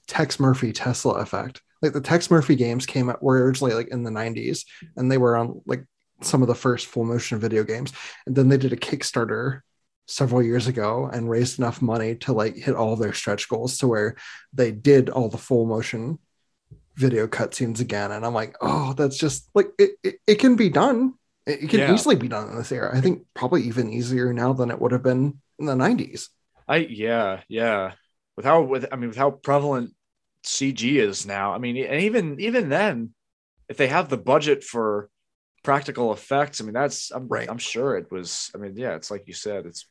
Tex Murphy Tesla Effect. Like the Tex Murphy games came out were originally like in the 90s and they were on like some of the first full motion video games. And then they did a Kickstarter several years ago and raised enough money to like hit all their stretch goals to where they did all the full motion video cutscenes again. And I'm like, oh, that's just like it, it, it can be done. It, it can Yeah. easily be done in this era. I think probably even easier now than it would have been in the 90s. I yeah yeah. With how with I mean with how prevalent CG is now. I mean, and even even then, if they have the budget for practical effects, I mean that's I'm Right. I'm sure it was. I mean, yeah, it's like you said, it's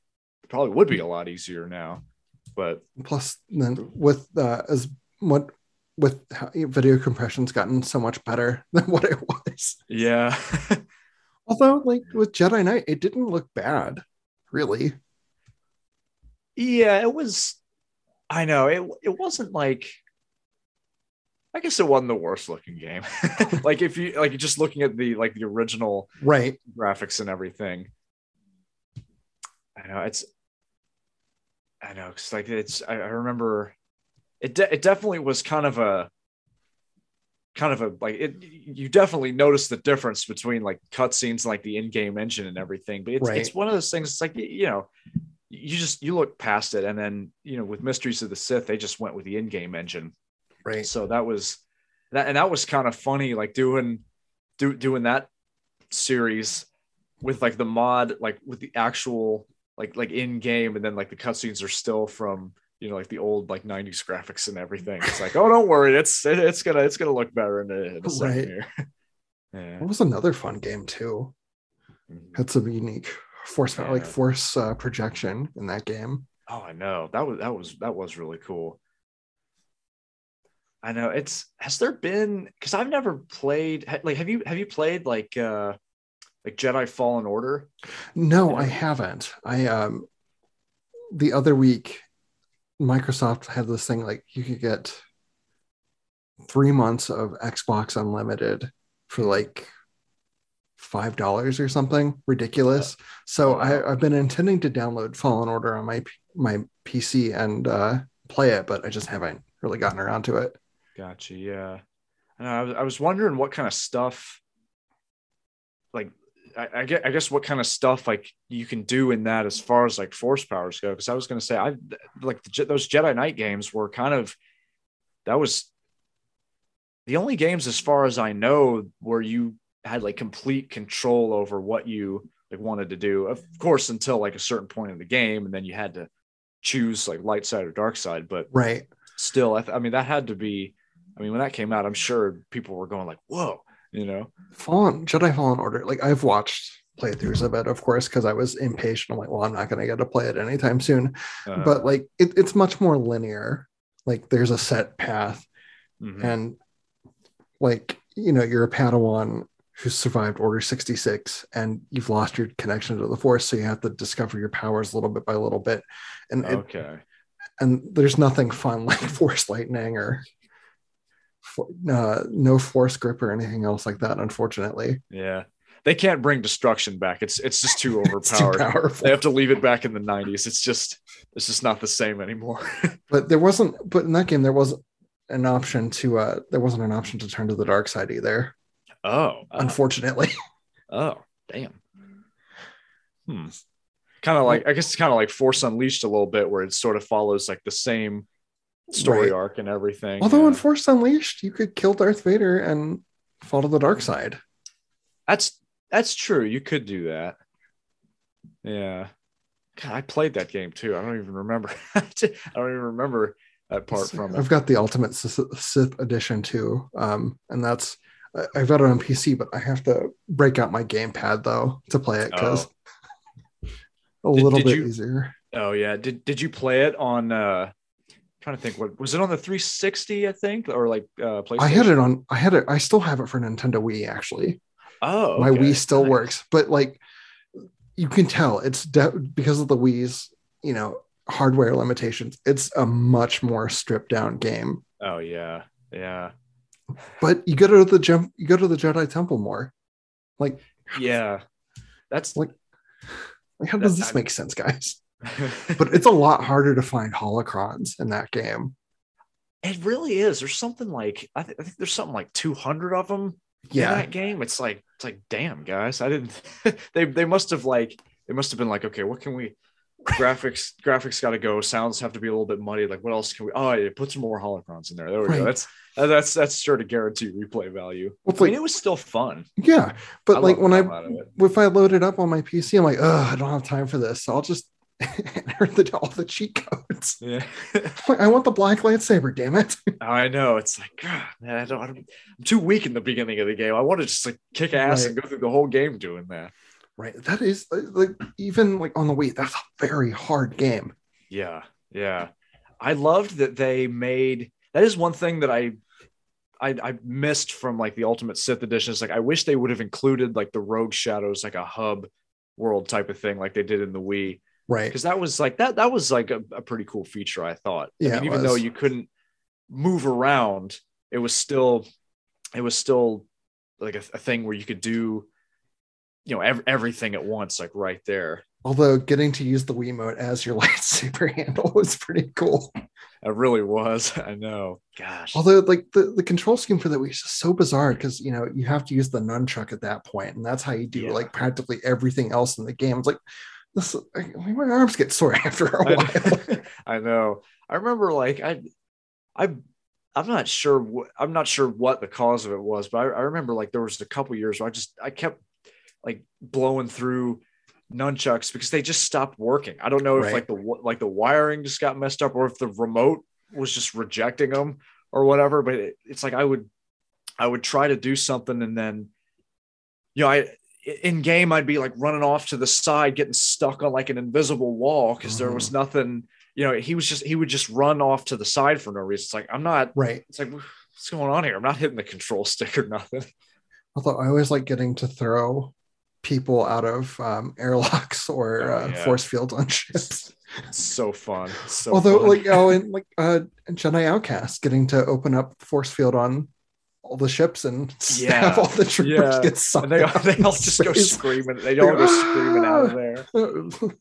probably would be a lot easier now. But Plus, then with uh, as what with how video compression's gotten so much better than what it was. yeah, Although, like with Jedi Knight, it didn't look bad, really. yeah, it was. I know it. It wasn't like. I guess it wasn't the worst looking game. like if you like just looking at the like the original Right. graphics and everything. I know it's. I know because like it's. I, I remember, it. De- it definitely was kind of a. Kind of a like it. You definitely notice the difference between like cutscenes, and, like the in-game engine and everything. But it's Right. it's one of those things. It's like you know, you just you look past it, and then you know with Mysteries of the Sith, they just went with the in-game engine. Right. So that was that, and that was kind of funny, like doing do, doing that series with like the mod, like with the actual like like in game, and then like the cutscenes are still from you know like the old like '90s graphics and everything. It's like, oh, don't worry, it's it, it's gonna it's gonna look better in a, in a second Right. here. yeah. It was another fun game too. Had some unique force like force uh, projection in that game. Oh, I know that was that was that was really cool. I know it's has there been because I've never played like have you have you played like uh like Jedi Fallen Order? No, Yeah. I haven't. I um the other week Microsoft had this thing like you could get three months of Xbox Unlimited for like five dollars or something ridiculous. So Oh, I. I've been intending to download Fallen Order on my my PC and uh, play it, but I just haven't really gotten around to it. Gotcha. Yeah. I, know, I was I was wondering what kind of stuff, like I, I get I guess what kind of stuff like you can do in that as far as like force powers go. Because I was gonna say I like the, those Jedi Knight games were kind of that was the only games as far as I know where you had like complete control over what you like wanted to do. Of course, until like a certain point in the game, and then you had to choose like light side or dark side. But Right. still, I, th- I mean, that had to be. I mean, when that came out, I'm sure people were going like, "Whoa," you know? Fallen Jedi Fallen Order. Like I've watched playthroughs of it, of course, because I was impatient. I'm like, well, I'm not gonna get to play it anytime soon. Uh, but like it, it's much more linear like there's a set path mhm. and like you know you're a padawan who survived order 66 and you've lost your connection to the force so you have to discover your powers little bit by little bit and it, okay, and there's nothing fun like force lightning or for, uh, no force grip or anything else like that unfortunately yeah, they can't bring destruction back. It's it's just too It's too overpowered. powerful they have to leave it back in the 90s. It's just it's just not the same anymore. but there wasn't but in that game there wasn't an option to uh there wasn't an option to turn to the dark side either oh, oh, unfortunately oh, damn. Hmm. Kind of like I guess it's kind of like Force Unleashed a little bit, where it sort of follows like the same story Right. arc and everything. Although yeah. in Force Unleashed, you could kill Darth Vader and fall to the dark side. That's that's true. You could do that. Yeah. God, I played that game too. I don't even remember. I don't even remember that part from I've it. got the Ultimate Sith edition too, um, and that's I've got it on PC, but I have to break out my gamepad though to play it because a Did- little did bit you- easier. Oh yeah. Did did you play it on uh trying to think what was it on the 360, I think, or like uh PlayStation? I had it on. I had it. I still have it for Nintendo Wii. Actually, Oh, my. Wii still Nice. works, but like you can tell it's de- because of the Wii's, you know, hardware limitations. It's a much more stripped down game. Oh yeah. Yeah. But you go to the jump. You go to the Jedi Temple more. Like Yeah. That's Like, Like, how does this I- make sense, guys? But it's a lot harder to find holocrons in that game. it really is. There's something like I, th- I think there's something like 200 of them in that game. It's like it's like damn guys, I didn't. they they must have like they must have been like okay, what can we? graphics graphics got to go. Sounds have to be a little bit muddy. Like what else can we? Oh yeah, put some more holocrons in there. There we Right. go. That's that's that's sure to guarantee replay value. Well, I mean, like- it was still fun. yeah. I But like when I hell out of it. if I load it up on my PC, I'm like, oh, I don't have time for this. So I'll just enter the, all the cheat codes. Yeah, I want the black lightsaber, damn it. I know. It's like God, man, I don't, I. I'm too weak in the beginning of the game. I want to just like kick ass and go through the whole game doing that. Right. That is uh, like even like on the Wii, that's a very hard game. Yeah, yeah. I loved that they made that is one thing that I I, I missed from like the Ultimate Sith edition. It's like I wish they would have included like the Rogue Shadows, like a hub world type of thing, like they did in the Wii. Right. Because that was like that that was like a, a pretty cool feature, I thought. I mean, even though you couldn't move around, it was still it was still like a, a thing where you could do you know ev- everything at once, like right there. Although getting to use the Wiimote as your lightsaber handle was pretty cool. It really was. I know. Gosh. Although like the, the control scheme for the Wii is just so bizarre because you know you have to use the nunchuck at that point, and that's how you do Yeah. like practically everything else in the game. It's like this I mean, my arms get sore after a I while. know. I know. I remember like I I I'm not sure what I'm not sure what the cause of it was, but I, I remember like there was a couple years where I just I kept like blowing through nunchucks because they just stopped working. I don't know if Right. like the like the wiring just got messed up or if the remote was just rejecting them or whatever. But it, it's like I would I would try to do something and then you know I in game I'd be like running off to the side getting stuck on like an invisible wall because there was nothing you know he was just he would just run off to the side for no reason. It's like I'm not right. it's like what's going on here? I'm not hitting the control stick or nothing. Although I always like getting to throw people out of um, airlocks or Oh, uh, force fields on ships. So fun. So Although, fun. like, oh, and like uh, Jedi Outcast, getting to open up force field on all the ships and Yeah. have all the troopers Yeah. get sucked. and they, they all just go screaming. They all go screaming out of there.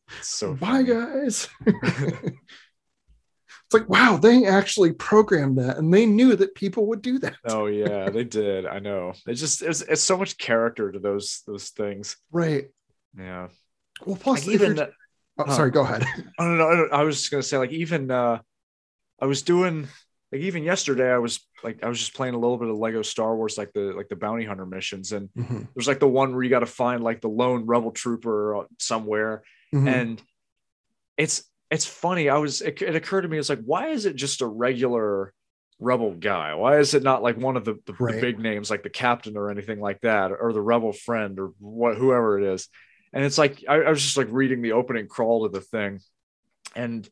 So Bye, funny. guys. it's like, wow, they actually programmed that, and they knew that people would do that. Oh yeah, they did. I know. They just it's, it's so much character to those those things. Right. Yeah. Well, plus, Like even oh, sorry, go ahead. I don't know. I, I was just gonna say, like, even uh, I was doing like even yesterday, I was like, I was just playing a little bit of Lego Star Wars, like the like the bounty hunter missions, and Mhm. there's like the one where you got to find like the lone rebel trooper uh, somewhere, Mhm. and it's it's funny. I was it, it occurred to me, it's like, why is it just a regular rebel guy? Why is it not like one of the, the, Right. the big names, like the captain or anything like that, or the rebel friend or what whoever it is? And it's like I, I was just like reading the opening crawl to the thing, and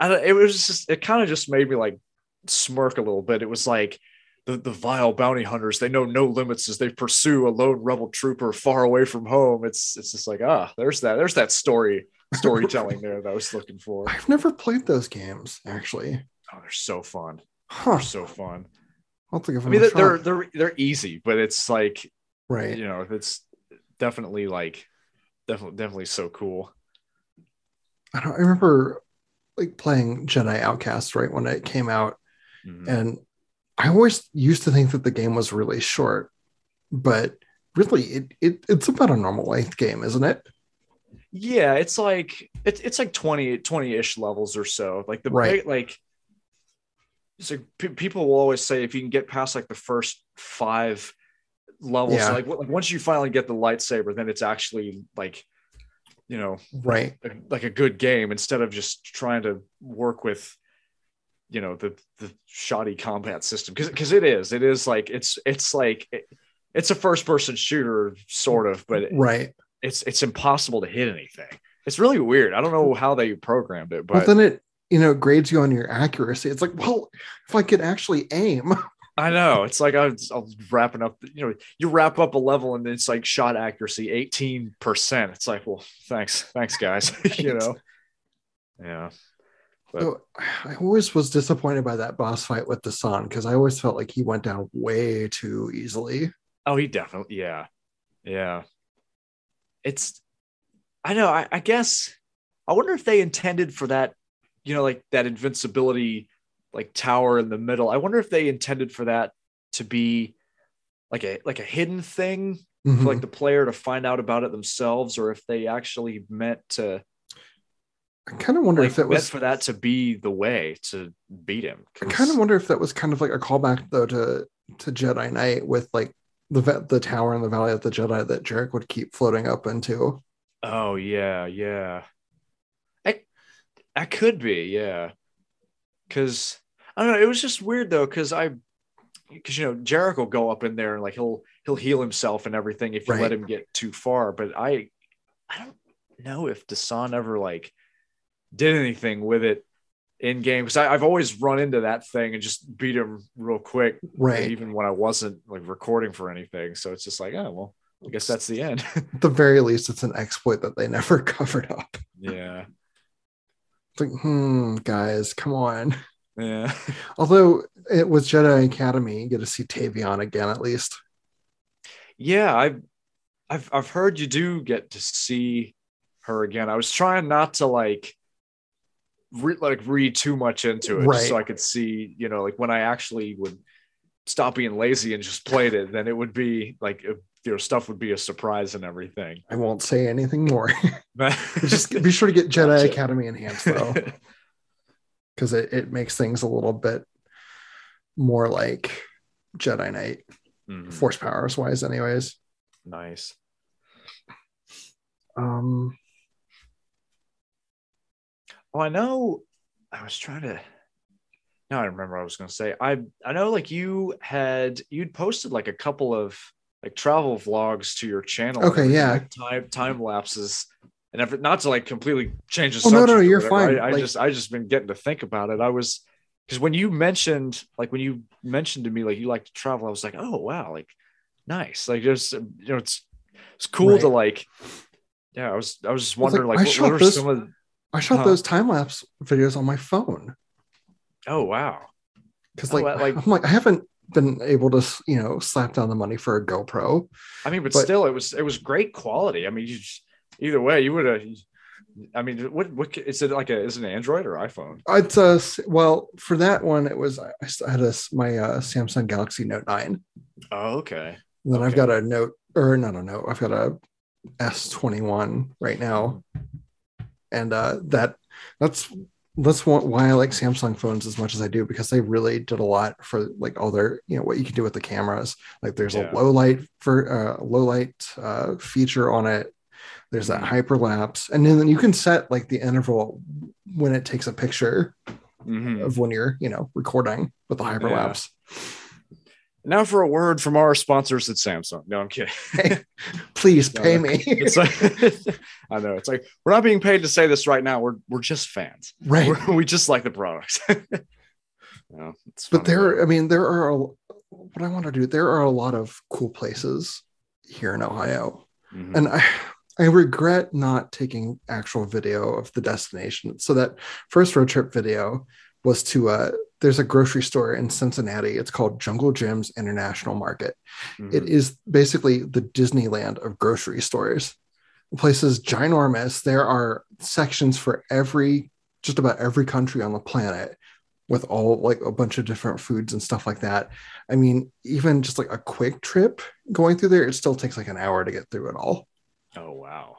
it was just it kind of just made me like smirk a little bit. It was like the, the vile bounty hunters, they know no limits as they pursue a lone rebel trooper far away from home. It's it's just like, ah, there's that, there's that story storytelling there that I was looking for. I've never played those games actually. Oh, they're so fun. Huh. They're so fun. I'll to give I mean, they're they're they're, they're easy, but it's like right. you know, it's definitely like definitely definitely so cool. I, don't, I remember like playing Jedi Outcast right when it came out, Mhm. and I always used to think that the game was really short, but really it, it it's about a normal length game, isn't it? Yeah, it's like it's it's like 20 20-ish levels or so. Like the Right. like like pe- people will always say if you can get past like the first five levels, Yeah. like, like once you finally get the lightsaber, then it's actually like you know Right. a, like a good game instead of just trying to work with you know the the shoddy combat system because because it is it is like it's it's like it, it's a first person shooter sort of but Right. it's it's impossible to hit anything it's really weird i don't know how they programmed it Well, but then it you know grades you on your accuracy. It's like, well, if I could actually aim, i know it's like I was, I was wrapping up you know you wrap up a level and then it's like shot accuracy 18% it's like well thanks thanks guys you know yeah But- I always was disappointed by that boss fight with Desann because I always felt like he went down way too easily. Oh, he definitely, yeah, yeah. It's, I know. I, I guess I wonder if they intended for that, you know, like that invincibility, like tower in the middle. I wonder if they intended for that to be like a like a hidden thing Mhm. for like the player to find out about it themselves, or if they actually meant to I kind of wonder like if that meant was. for that to be the way to beat him. I kind of wonder if that was kind of like a callback though to to Jedi Knight with like the the tower in the Valley of the Jedi that Jerec would keep floating up into. Oh yeah, yeah. I I could be, yeah. Cause I don't know, it was just weird though, because I because you know Jericho go up in there and like he'll he'll heal himself and everything if you Right. let him get too far. But I I don't know if Desann ever like did anything with it in game because I've always run into that thing and just beat him real quick, Right. even when I wasn't like recording for anything. So it's just like, oh well, I guess that's the end. At the very least, it's an exploit that they never covered up. yeah, like, hmm, guys, come on. yeah. Although it was Jedi Academy, you get to see Tavion again at least. Yeah, I've I've I've heard you do get to see her again. I was trying not to like re- like read too much into it, just so I could see, you know, like when I actually would stop being lazy and just played it, then it would be like uh, you know stuff would be a surprise and everything. I won't say anything more. But Just be sure to get Jedi Gotcha. Academy enhanced though, because it, it makes things a little bit more like Jedi Knight, Mhm. force powers wise, anyways. nice. Um, Oh, I know. I was trying to. Now I remember what I was going to say. I I know like you had you'd posted like a couple of like travel vlogs to your channel. Okay, yeah. like, time time lapses and every, not to like completely change the Oh, no, subject. no, or you're fine. I, I Like- just I just been getting to think about it. I was because when you mentioned like when you mentioned to me like you like to travel, I was like, oh wow, like nice. Like just you know it's it's cool to like. Yeah, I was I was just I was like, wondering like, what, what are this- some of I shot Huh. those time lapse videos on my phone oh wow because Oh, like, uh, like- I'm like I haven't been able to you know slap down the money for a GoPro. I mean, but, But- still, it was it was great quality. I mean, you just, either way, you would have. I mean, what what is it like? A is it an Android or iPhone? It's a well for that one it was I had a my uh, Samsung Galaxy Note Nine. Oh, okay. And then I've got a Note or not a Note. I've got a S twenty one right now, and uh, that that's that's one, why I like Samsung phones as much as I do because they really did a lot for like all their you know what you can do with the cameras. Like there's Yeah. a low light for uh, low light uh, feature on it. There's that Mhm. hyperlapse, and then you can set like the interval when it takes a picture Mhm. of when you're you know recording with the hyperlapse. Now for a word from our sponsors at Samsung. No, I'm kidding. Please pay no. me. It's like I know it's like we're not being paid to say this right now. We're we're just fans. right. We're, we just like the products. no, it's but there i mean there are a, what i want to do there are a lot of cool places here in ohio Mhm. and i i regret not taking actual video of the destination so that first road trip video was to uh there's a grocery store in cincinnati. It's called Jungle Jim's international market. It Mhm. is basically the disneyland of grocery stores. The place is ginormous. There are sections for every just about every country on the planet with all like a bunch of different foods and stuff like that. I mean even just like a quick trip going through there it still takes like an hour to get through it all. Oh wow,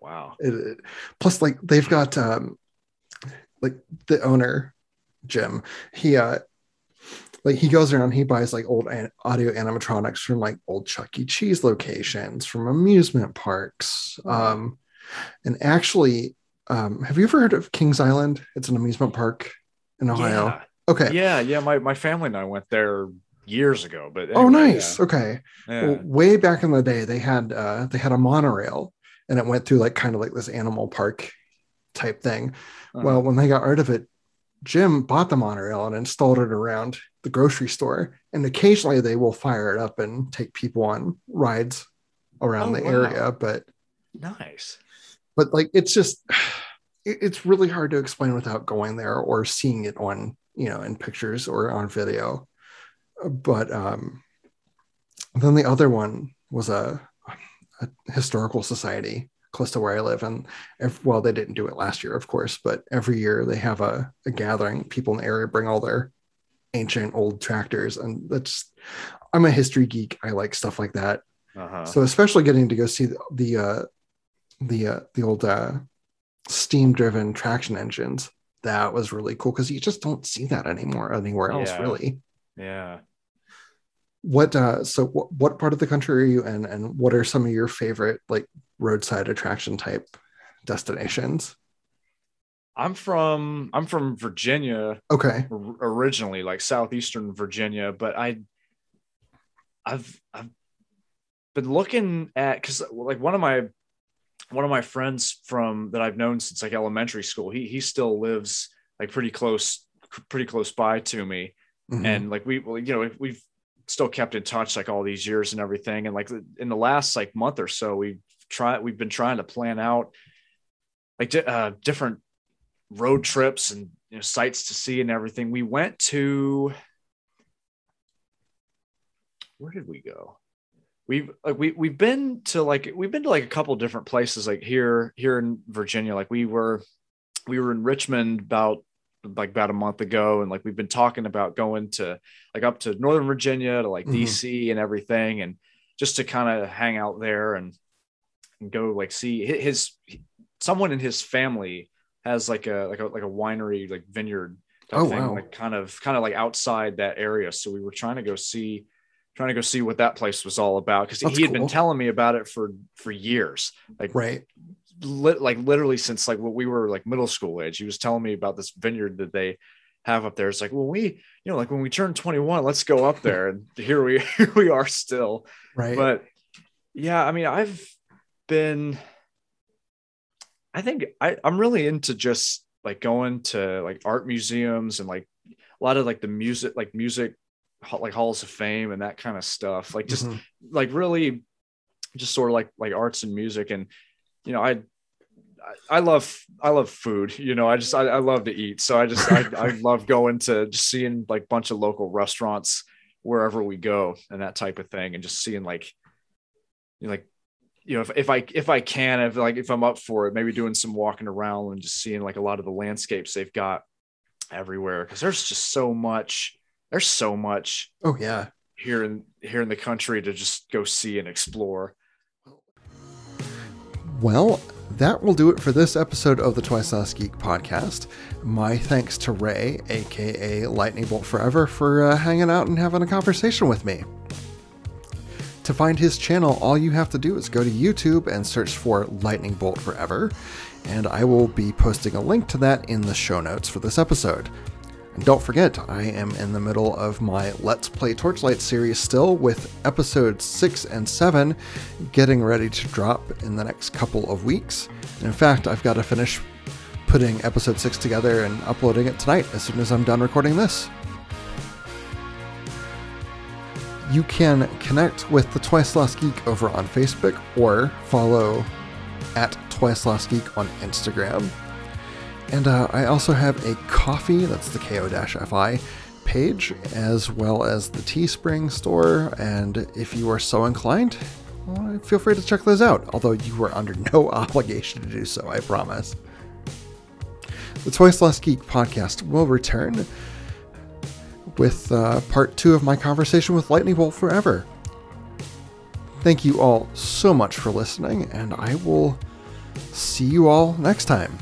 wow. it, it- plus like they've got um like the owner jim he uh like he goes around he buys like old an- audio animatronics from like old chuck e cheese locations from amusement parks um and actually um have you ever heard of kings island it's an amusement park in ohio Yeah. okay Yeah, yeah. My my family and I went there years ago. But oh anyway, nice okay Yeah. Well, way back in the day, they had uh, they had a monorail, and it went through like kind of like this animal park type thing. Uh-huh. Well, when they got rid of it, Jim bought the monorail and installed it around the grocery store, and occasionally they will fire it up and take people on rides around Oh, the wow. area. But nice. but like it's just it- it's really hard to explain without going there or seeing it on you know in pictures or on video but um then the other one was a, a historical society close to where i live and if, well they didn't do it last year of course but every year they have a, a gathering people in the area bring all their ancient old tractors and that's i'm a history geek i like stuff like that Uh-huh. so especially getting to go see the the uh, the, uh, the old uh, steam driven traction engines that was really cool because you just don't see that anymore anywhere else Yeah. really yeah. What uh so what, what part of the country are you in and what are some of your favorite like roadside attraction type destinations? I'm from I'm from Virginia okay. or- originally, like southeastern Virginia, but I I've I've been looking at because like one of my one of my friends from that I've known since like elementary school, he he still lives like pretty close pretty close by to me, mm-hmm. and like we well, you know we've still kept in touch like all these years and everything, and like in the last like month or so we try we've been trying to plan out like uh, different road trips and you know, sites to see and everything. We went to where did we go? We've like we we've been to like we've been to like a couple different places like here here in Virginia. Like we were we were in Richmond about like about a month ago and like we've been talking about going to like up to northern virginia to like mm-hmm. dc and everything and just to kind of hang out there and, and go like see his someone in his family has like a like a like a winery like vineyard oh, thing, wow. like kind of kind of like outside that area. So we were trying to go see trying to go see what that place was all about because he had cool. been telling me about it for for years like right li- like literally since like what we were like middle school age he was telling me about this vineyard that they have up there it's like well we you know like when we turn 21 let's go up there and here we here we are still right but yeah i mean i've been I think I, I'm really into just like going to like art museums and like a lot of like the music, like music, like halls of fame and that kind of stuff. Like just mm-hmm. like really just sort of like like arts and music. And you know, I I love I love food. You know, I just I, I love to eat. So I just I, I love going to just seeing like bunch of local restaurants wherever we go and that type of thing, and just seeing like you know, like you know, if, if I if I can, if like if I'm up for it, maybe doing some walking around and just seeing like a lot of the landscapes they've got everywhere because there's just so much. There's so much. Oh yeah, here in here in the country to just go see and explore. Well, that will do it for this episode of the Twice Lost Geek podcast. My thanks to Ray, aka Lightning Bolt Forever, for uh, hanging out and having a conversation with me. To find his channel, all you have to do is go to YouTube and search for Lightning Bolt Forever, and I will be posting a link to that in the show notes for this episode. And don't forget, I am in the middle of my Let's Play Torchlight series still, with episodes 6 and 7 getting ready to drop in the next couple of weeks. And in fact, I've got to finish putting episode 6 together and uploading it tonight as soon as I'm done recording this. You can connect with the Twice Lost Geek over on Facebook or follow at Twice Lost Geek on Instagram. And uh, I also have a Ko-fi, that's the ko-fi page, as well as the Teespring store. And if you are so inclined, well, feel free to check those out, although you are under no obligation to do so, I promise. The Twice Lost Geek podcast will return with uh, part two of my conversation with Lightning Bolt Forever. Thank you all so much for listening, and I will see you all next time.